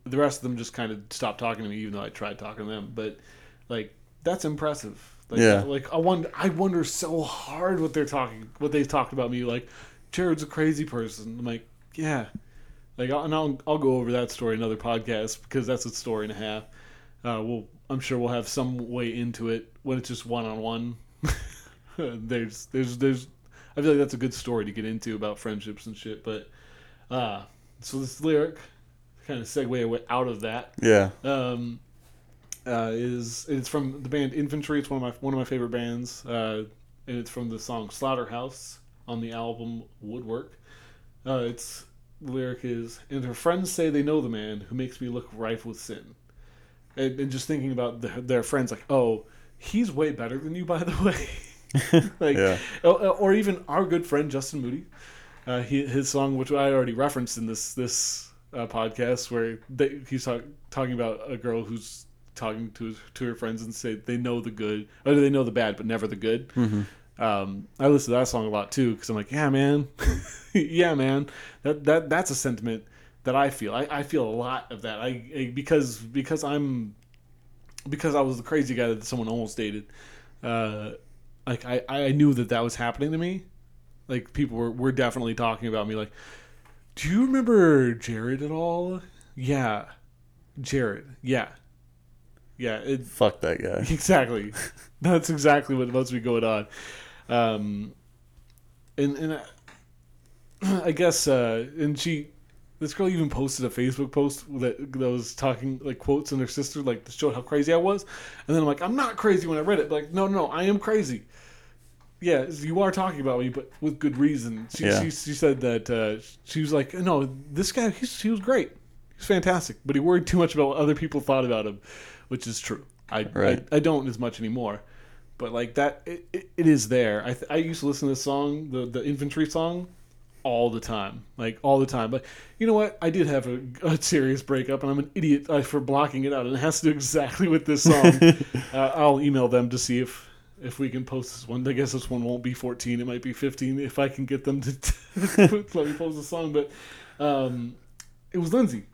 the rest of them just kind of stopped talking to me, even though I tried talking to them. But like that's impressive. Like, Yeah. Like I wonder, I wonder so hard what they're talking, what they talked about me. Like, Jared's a crazy person. I'm like, yeah. Like, I'll, and I'll I'll go over that story another podcast because that's a story and a half. Uh, we'll I'm sure we'll have some way into it when it's just one on one. There's there's there's I feel like that's a good story to get into about friendships and shit. But uh, so this lyric kind of segue away out of that Yeah. um, uh, is it's from the band Infantry. It's one of my one of my favorite bands, uh, and it's from the song Slaughterhouse on the album Woodwork. Uh, it's the lyric is, and her friends say they know the man who makes me look rife with sin, and, and just thinking about the, their friends, like, oh, he's way better than you, by the way. (laughs) like, Yeah. or, or even our good friend Justin Moody, uh, he, his song, which I already referenced in this this uh, podcast, where they, he's talk, talking about a girl who's talking to to her friends and say they know the good, or they know the bad, but never the good. Um, I listen to that song a lot too because I'm like, yeah, man, (laughs) yeah, man, that that that's a sentiment that I feel. I, I feel a lot of that. I, I because because I'm because I was the crazy guy that someone almost dated. Uh, like I, I knew that that was happening to me. Like people were, were definitely talking about me. Like, do you remember Jared at all? Yeah, Jared. Yeah, yeah. It, Fuck that guy. (laughs) exactly. That's exactly what must be going on. Um, and and I, (clears throat) I guess uh, and she, this girl even posted a Facebook post that that was talking like quotes in her sister like to show how crazy I was, and then I'm like I'm not crazy when I read it. Like no no I am crazy. Yeah, you are talking about me, but with good reason. She Yeah. she, she said that uh, she was like, no, this guy he's, he was great, he's fantastic, but he worried too much about what other people thought about him, which is true. I Right. I, I don't as much anymore, but like that, it, it, it is there. I I used to listen to this song, the the infantry song, all the time, like all the time. But you know what? I did have a, a serious breakup, and I'm an idiot uh, for blocking it out. And it has to do exactly with this song. (laughs) uh, I'll email them to see if if we can post this one. I guess this one won't be 14; it might be 15 if I can get them to (laughs) let me post the song. But um, it was Lindsay.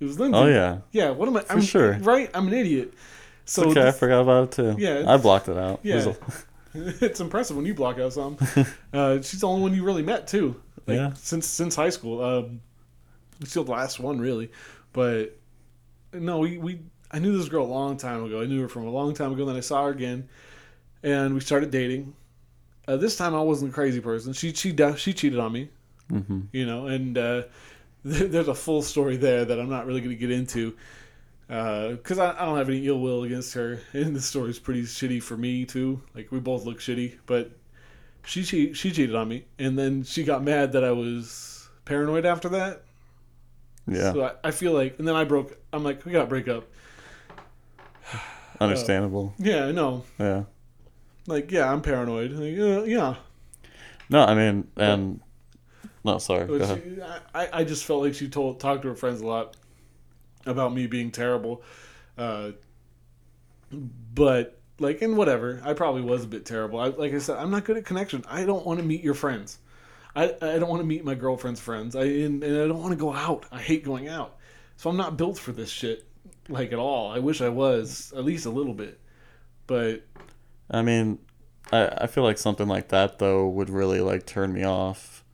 It was Lindsay. Oh yeah. Yeah, what am I? For I'm, sure. Right? I'm an idiot. So okay, I forgot about it too. Yeah, I blocked it out. It Yeah. a- (laughs) (laughs) it's impressive when you block out some. uh, she's the only one you really met too. Like, Yeah. Since since high school. Um, still the last one really, but no, we, we I knew this girl a long time ago. I knew her from a long time ago. Then I saw her again, and we started dating. Uh, this time I wasn't a crazy person. She she she cheated on me. Mhm. You know, and uh, (laughs) there, there's a full story there that I'm not really going to get into because I, I don't have any ill will against her, (laughs) and the story's pretty shitty for me too. Like we both look shitty, but she she, she cheated on me, and then she got mad that I was paranoid after that. Yeah. So I, I feel like, and then I broke. I'm like, we gotta break up. (sighs) Understandable. Yeah, I know. Yeah. Like, yeah, I'm paranoid. Like, uh, yeah, No, I mean, and no, sorry. Go ahead. she, I, I just felt like she told talked to her friends a lot about me being terrible. Uh, but like and whatever, I probably was a bit terrible. I, like I said, I'm not good at connection. I don't want to meet your friends. I, I don't want to meet my girlfriend's friends. I and, and I don't want to go out. I hate going out. So I'm not built for this shit like at all. I wish I was at least a little bit. But I mean, I I feel like something like that though would really like turn me off.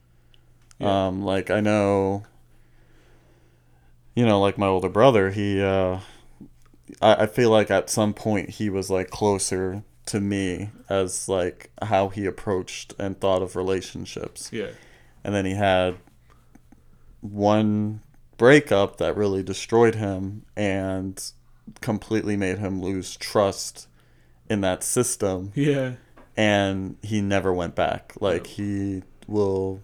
Yeah. Um, like I know, you know, like my older brother, he, uh, I I feel like at some point he was like closer to me as like how he approached and thought of relationships, yeah, and then he had one breakup that really destroyed him and completely made him lose trust in that system yeah, and he never went back. Like he will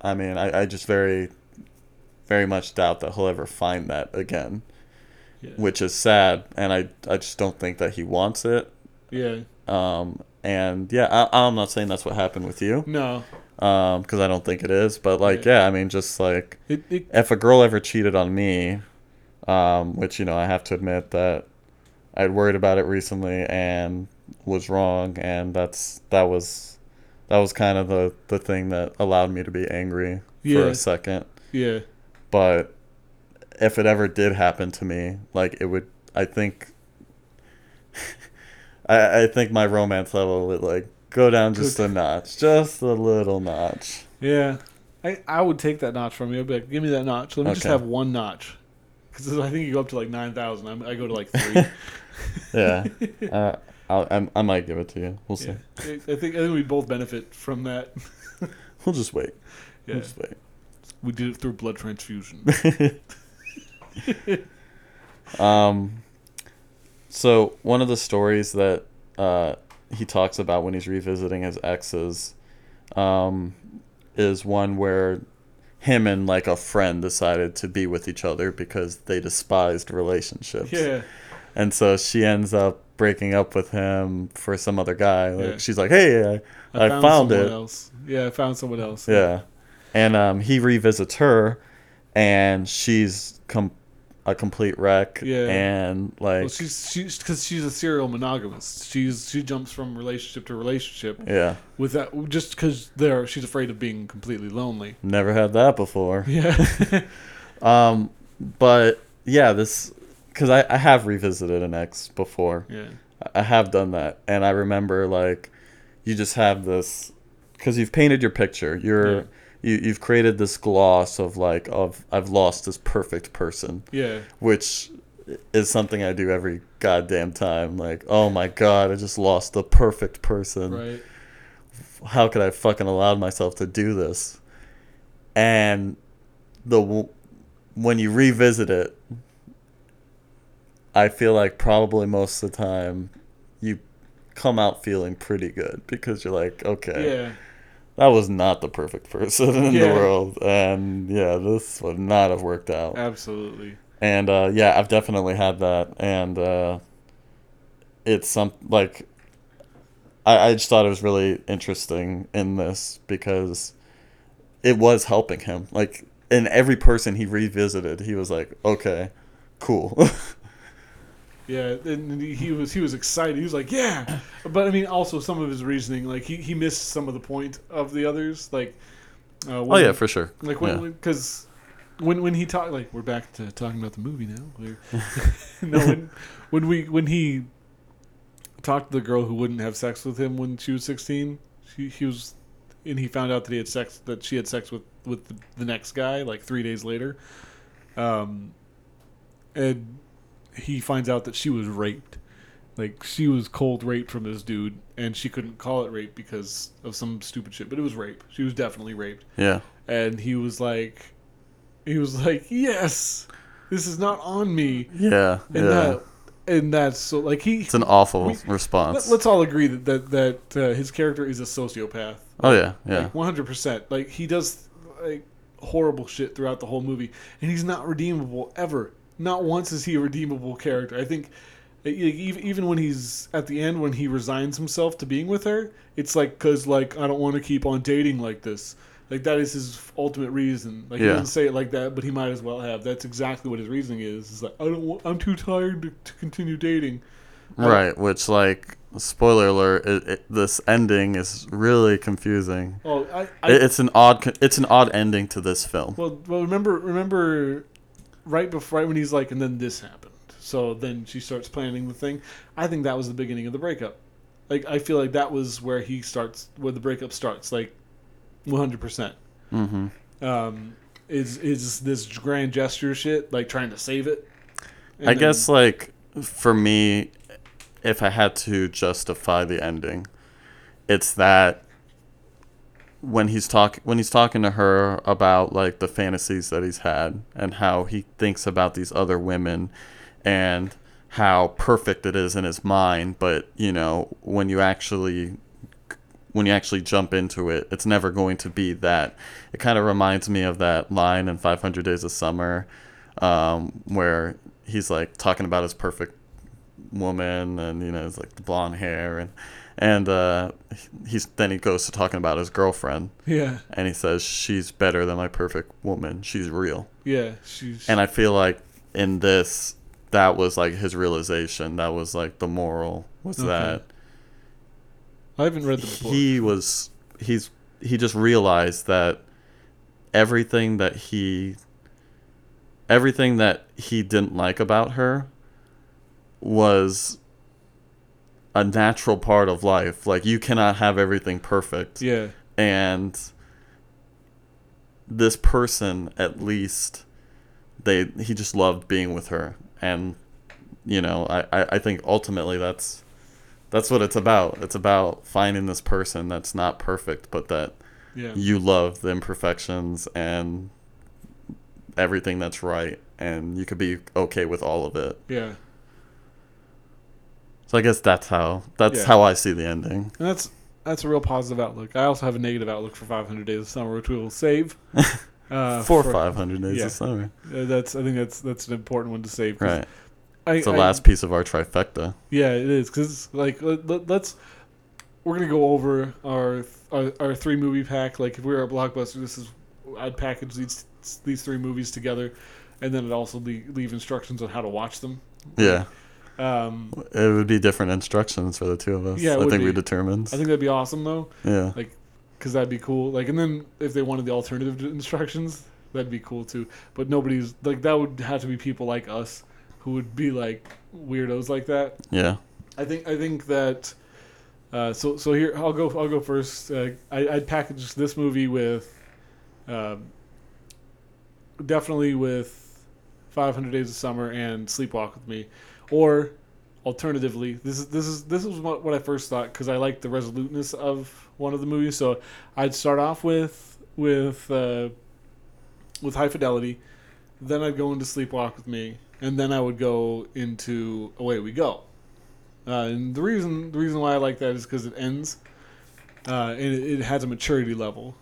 I mean, I, I just very very much doubt that he'll ever find that again. Yeah. Which is sad and I I just don't think that he wants it. yeah. Um and yeah, I, I'm not saying that's what happened with you, No, um, because I don't think it is. But like, Yeah. yeah, I mean, just like it, it if a girl ever cheated on me, um, which you know I have to admit that I'd worried about it recently and was wrong, and that's that was that was kind of the the thing that allowed me to be angry for a second. yeah, But if it ever did happen to me, like it would, I think. (laughs) I, I think my romance level would like go down just a notch, just a little notch. Yeah, I I would take that notch from you. I'd be like, give me that notch. Let me just have one notch. Because I think you go up to like nine thousand. I go to like three. (laughs) Yeah, uh, I'll, I, I might give it to you. We'll see. yeah. I I think I think we both benefit from that. (laughs) We'll just wait. Yeah, We'll just wait. we did it through blood transfusion. (laughs) Um, so one of the stories that uh, he talks about when he's revisiting his exes um, is one where him and like a friend decided to be with each other because they despised relationships. yeah, And so she ends up breaking up with him for some other guy. Like Yeah. she's like, "Hey, I, I, found, someone it." Else. Yeah, I found someone else. Yeah. And um, he revisits her, and she's com- a complete wreck. Yeah. And like, Well, she's she's because she's a serial monogamist. She's she jumps from relationship to relationship yeah, with that just because they're she's afraid of being completely lonely. never had that before. Yeah, (laughs) Um, but yeah, this because I, I have revisited an ex before. yeah, I have done that, and I remember like you just have this because you've painted your picture. You're Yeah. You you've created this gloss of like of I've lost this perfect person, yeah, which is something I do every goddamn time. Like, oh my god, I just lost the perfect person. right. How could I fucking allowed myself to do this? And the when you revisit it, I feel like probably most of the time you come out feeling pretty good because you're like, okay, Yeah, that was not the perfect person in the world, and yeah, this would not have worked out. absolutely. And uh, yeah, I've definitely had that, and uh, it's some like I, I just thought it was really interesting in this because it was helping him. Like in every person he revisited, he was like, okay, cool. (laughs) Yeah, and he was he was excited. He was like, "Yeah," but I mean, also some of his reasoning, like he, he missed some of the point of the others. Like, uh, oh yeah, for sure. like when because when when he talked, like we're back to talking about the movie now. (laughs) (laughs) No, when when we when he talked to the girl who wouldn't have sex with him when she was sixteen, she he was, and he found out that he had sex that she had sex with with the, the next guy like three days later, um, and he finds out that she was raped. Like she was cold raped from this dude, and she couldn't call it rape because of some stupid shit. But it was rape. She was definitely raped yeah, and he was like he was like yes this is not on me yeah, and yeah. that and that's so like he it's an awful we- response. let, us all agree that that, that uh, his character is a sociopath oh yeah, yeah, like 100% like he does like horrible shit throughout the whole movie and he's not redeemable ever not once is he a redeemable character i think even when he's at the end when he resigns himself to being with her it's like because like i don't want to keep on dating like this like that is his ultimate reason like he Yeah. doesn't say it like that but he might as well have that's exactly what his reasoning is is like i don't want i'm too tired to, to continue dating right. Which like spoiler alert, it, it, this ending is really confusing. oh i, I It, it's an odd it's an odd ending to this film. Well, well, remember, remember, right before, right when he's like, and then this happened. So then she starts planning the thing. I think that was the beginning of the breakup. Like, I feel like that was where he starts, where the breakup starts. Like, one hundred percent. Mm-hmm. Um, is is this grand gesture shit like trying to save it? And I then- guess like for me, if I had to justify the ending, it's that when he's talk when he's talking to her about like the fantasies that he's had and how he thinks about these other women and how perfect it is in his mind, but you know when you actually when you actually jump into it, it's never going to be that. It kind of reminds me of that line in 500 Days of Summer, um, where he's like talking about his perfect woman, and you know, it's like the blonde hair, and and uh, he's then he goes to talking about his girlfriend, yeah, and he says she's better than my perfect woman. She's real, yeah, she's and I feel like in this, that was like his realization. That was like the moral was Okay. that I haven't read the book. he was he's he just realized that everything that he everything that he didn't like about her was a natural part of life. Like you cannot have everything perfect. Yeah. And this person at least they he just loved being with her and you know I, I, I think ultimately that's that's what it's about it's about finding this person that's not perfect but that Yeah. you love the imperfections and everything that's right and you could be okay with all of it Yeah. So i guess that's how that's Yeah. how i see the ending And that's that's a real positive outlook. I also have a negative outlook for 500 Days of Summer, which we will save. (laughs) Uh, for for- 500 days yeah. of summer Uh, that's I think that's that's an important one to save. right I, it's the I- last piece of our trifecta Yeah, it is because like let, let, let's we're gonna go over our, our our three movie pack. Like if we were a blockbuster, this is I'd package these these three movies together, and then it also leave, leave instructions on how to watch them. yeah Um, It would be different instructions for the two of us. Yeah, I think we be. determined. I think that'd be awesome though, yeah. Like, because that'd be cool. Like, and then if they wanted the alternative instructions, that'd be cool too. But nobody's like that would have to be people like us who would be like weirdos like that. Yeah. I think I think that. Uh, so so here I'll go I'll go first. Uh, I, I'd package this movie with, um, definitely with, Five Hundred Days of Summer and Sleepwalk with Me, or alternatively this is this is this is what, what I first thought because I like the resoluteness of one of the movies. So I'd start off with with uh, with High Fidelity, then I'd go into Sleepwalk with Me, and then I would go into Away We Go. Uh, and the reason the reason why I like that is because it ends, uh, and it, it has a maturity level,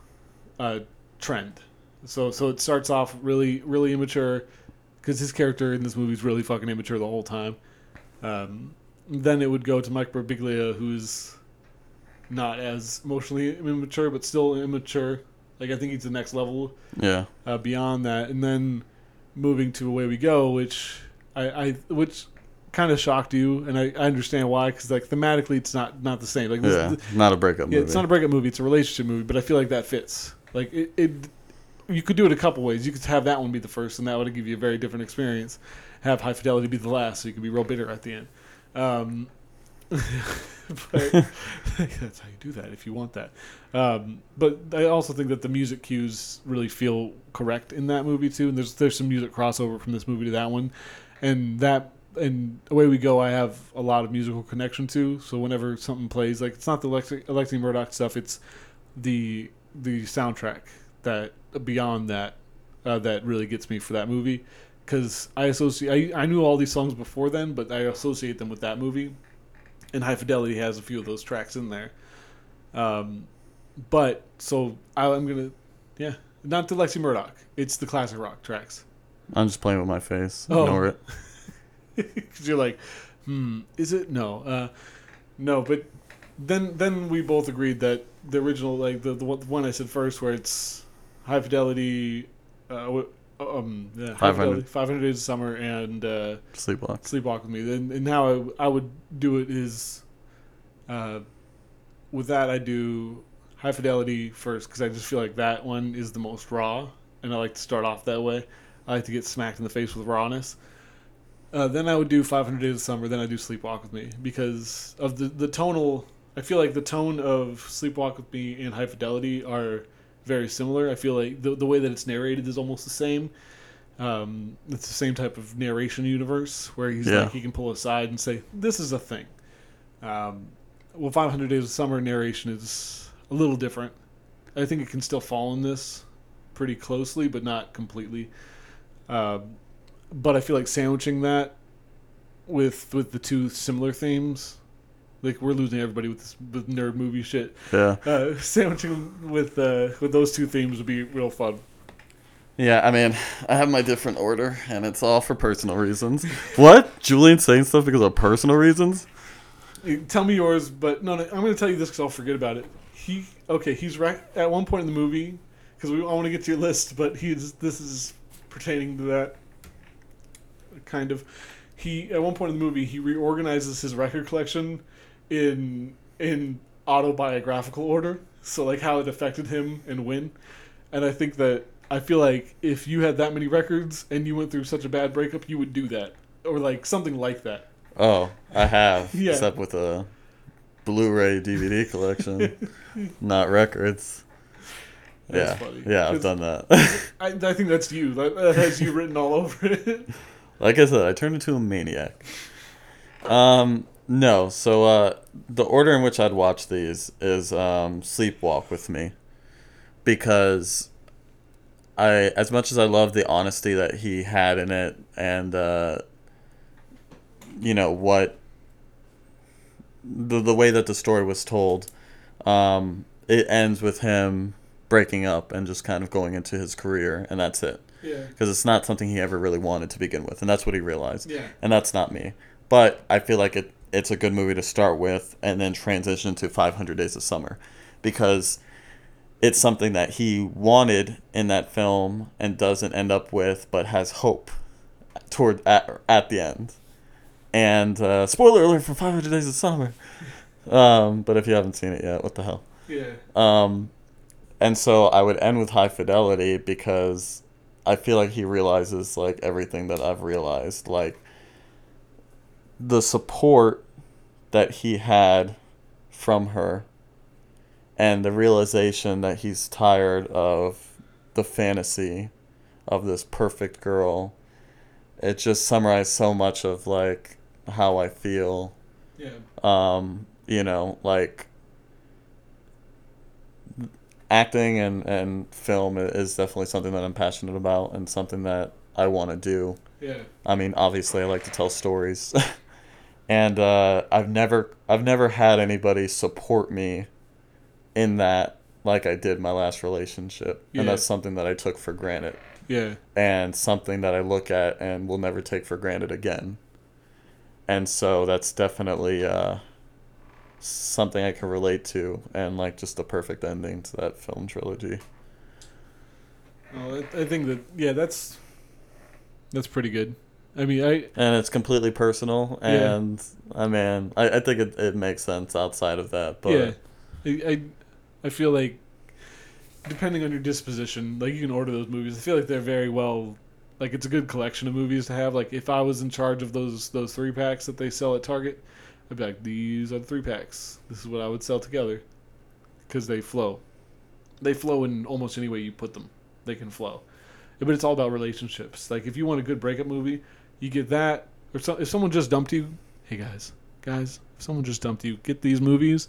uh, trend. So so it starts off really really immature, because his character in this movie is really fucking immature the whole time. Um, then it would go to Mike Birbiglia, who's not as emotionally immature, but still immature. Like I think he's the next level Yeah. uh, beyond that, and then moving to Away We Go, which I, I which kind of shocked you, and I, I understand why, because like thematically it's not not the same. Like this, Yeah. Not a breakup yeah, movie. it's not a breakup movie; it's a relationship movie. But I feel like that fits. Like it, it you could do it a couple ways. You could have that one be the first, and that would give you a very different experience. Have High Fidelity be the last, so you could be real bitter at the end. Um, (laughs) but (laughs) that's how you do that if you want that. Um, but I also think that the music cues really feel correct in that movie too. And there's there's some music crossover from this movie to that one, and that and away we go. I have a lot of musical connection to. So whenever something plays, like it's not the Alexi, Alexi Murdoch stuff, it's the the soundtrack that beyond that uh, that really gets me for that movie because I associate I, I knew all these songs before then, but I associate them with that movie. And High Fidelity has a few of those tracks in there. Um, but so I, I'm gonna, yeah, not the Lexi Murdoch. It's the classic rock tracks. I'm just playing with my face. Oh. Ignore it. (laughs) Because you're like, hmm, is it? No, uh, no. But then then we both agreed that the original, like the the one the one I said first, where it's High Fidelity, uh, um, yeah, High 500. Fidelity, 500 Days of Summer, and uh, Sleepwalk. Sleepwalk with Me. Then and how I, I would do it is, uh, with that I do High Fidelity first because I just feel like that one is the most raw, and I like to start off that way. I like to get smacked in the face with rawness. Uh, then I would do 500 Days of Summer. Then I do Sleepwalk with Me because of the the tonal. I feel like the tone of Sleepwalk with Me and High Fidelity are very similar. I feel like the the way that it's narrated is almost the same. Um, it's the same type of narration universe where he's Yeah. like he can pull aside and say this is a thing. Um, well, 500 Days of Summer narration is a little different. I think it can still fall in this pretty closely, but not completely. Um, but I feel like sandwiching that with with the two similar themes, like we're losing everybody with this with nerd movie shit. Yeah. Uh, (laughs) sandwiching with uh, with those two themes would be real fun. Yeah, I mean, I have my different order, and it's all for personal reasons. (laughs) what? Julian saying stuff because of personal reasons? Tell me yours, but no, no I'm going to tell you this because I'll forget about it. He okay, he's right at one point in the movie because we I want to get to your list, but he's this is pertaining to that kind of. He at one point in the movie he reorganizes his record collection in in autobiographical order, so like how it affected him and when. And I think that I feel like if you had that many records and you went through such a bad breakup, you would do that or like something like that. Oh, I have. (laughs) Yeah. Except with a Blu-ray DVD collection, (laughs) not records. That's yeah, funny. yeah, I've done that. (laughs) I, I think that's you. That, that has you written all over it. like I said, I turned into a maniac. Um, no, so uh, the order in which I'd watch these is um, Sleepwalk with me, because I, as much as I love the honesty that he had in it, and uh, you know what, the the way that the story was told, um, it ends with him breaking up and just kind of going into his career, and that's it Yeah. because it's not something he ever really wanted to begin with, and that's what he realized. Yeah. And that's not me. But I feel like it it's a good movie to start with and then transition to 500 Days of Summer because it's something that he wanted in that film and doesn't end up with but has hope toward at, at the end. And uh, spoiler alert for 500 Days of Summer. Um, but if you haven't seen it yet, what the hell? Yeah. Um, and so I would end with high fidelity because I feel like he realizes like everything that I've realized, like the support that he had from her and the realization that he's tired of the fantasy of this perfect girl. It just summarized so much of like how I feel Yeah. um, you know, like acting and, and film is definitely something that I'm passionate about and something that I want to do. Yeah. I mean, obviously, I like to tell stories, (laughs) and uh, I've never I've never had anybody support me in that like I did my last relationship, Yeah. and that's something that I took for granted Yeah. and something that I look at and will never take for granted again. And so that's definitely uh, something I can relate to, and like just the perfect ending to that film trilogy. Well, I, I think that yeah, that's that's pretty good. I mean, I And it's completely personal, Yeah. and I mean, I, I think it, it makes sense outside of that, but yeah, I, I I feel like depending on your disposition, like you can order those movies. I feel like they're very well. Like it's a good collection of movies to have. Like if I was in charge of those those three packs that they sell at Target, I'd be like, these are the three packs. This is what I would sell together, because they flow. They flow in almost any way you put them. They can flow, but it's all about relationships. Like if you want a good breakup movie, you get that. Or so, if someone just dumped you, hey guys, guys, if someone just dumped you, get these movies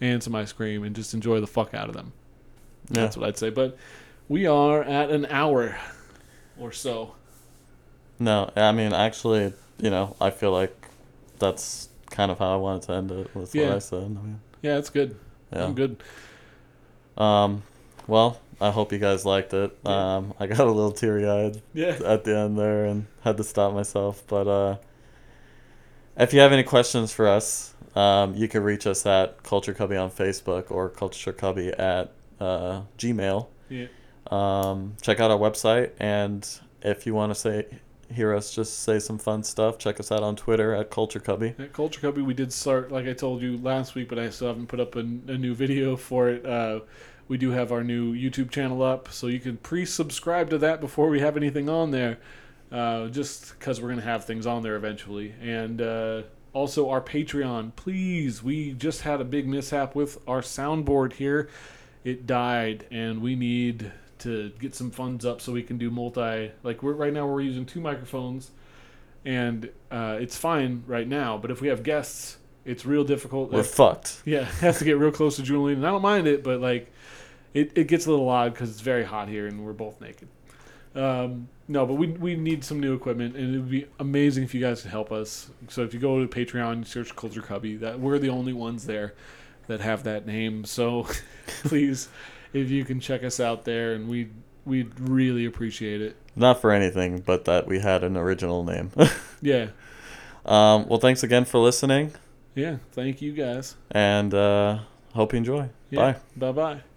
and some ice cream and just enjoy the fuck out of them. yeah. That's what I'd say. But we are at an hour or so. No, I mean, actually, you know, I feel like that's kind of how I wanted to end it with Yeah. what I said. I mean, Yeah, it's good. yeah. I'm good. Um, well, I hope you guys liked it. Yeah. Um, I got a little teary eyed Yeah. at the end there and had to stop myself. But uh, if you have any questions for us, um, you can reach us at Culture Cubby on Facebook or Culture Cubby at uh, Gmail. Yeah. Um, check out our website, and if you want to say hear us just say some fun stuff, check us out on Twitter at Culture Cubby. At Culture Cubby, we did start, like I told you last week, but I still haven't put up a, a new video for it. Uh, we do have our new YouTube channel up, so you can pre-subscribe to that before we have anything on there, uh, just because we're gonna have things on there eventually. And uh, also our Patreon, please. We just had a big mishap with our soundboard here. It died, and we need to get some funds up so we can do multi. Like we're right now, we're using two microphones and uh, it's fine right now. But if we have guests, it's real difficult. We're fucked. yeah, (laughs) have to get real close to Julian, and I don't mind it, but like, it, it gets a little odd because it's very hot here and we're both naked. Um, no, but we we need some new equipment, and it would be amazing if you guys could help us. So if you go to Patreon, search Culture Cubby, that we're the only ones there that have that name. So (laughs) please, if you can check us out there, and we we'd really appreciate it. Not for anything, but that we had an original name. (laughs) Yeah, um, well, thanks again for listening, yeah. Thank you guys. and uh, hope you enjoy. Yeah. Bye. Bye bye.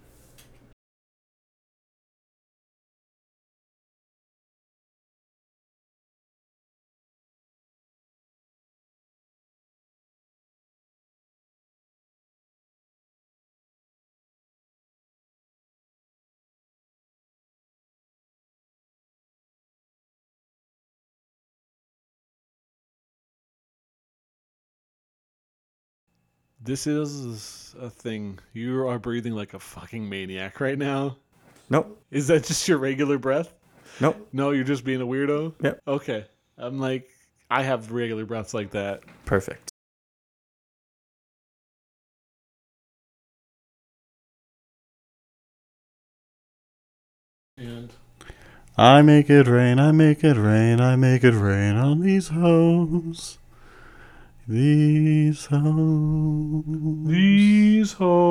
This is a thing. You are breathing like a fucking maniac right now. Nope. Is that just your regular breath? Nope. No, you're just being a weirdo? Yep. Okay. I'm like, I have regular breaths like that. Perfect. And I make it rain, I make it rain, I make it rain on these hoes. These hoes. These hoes.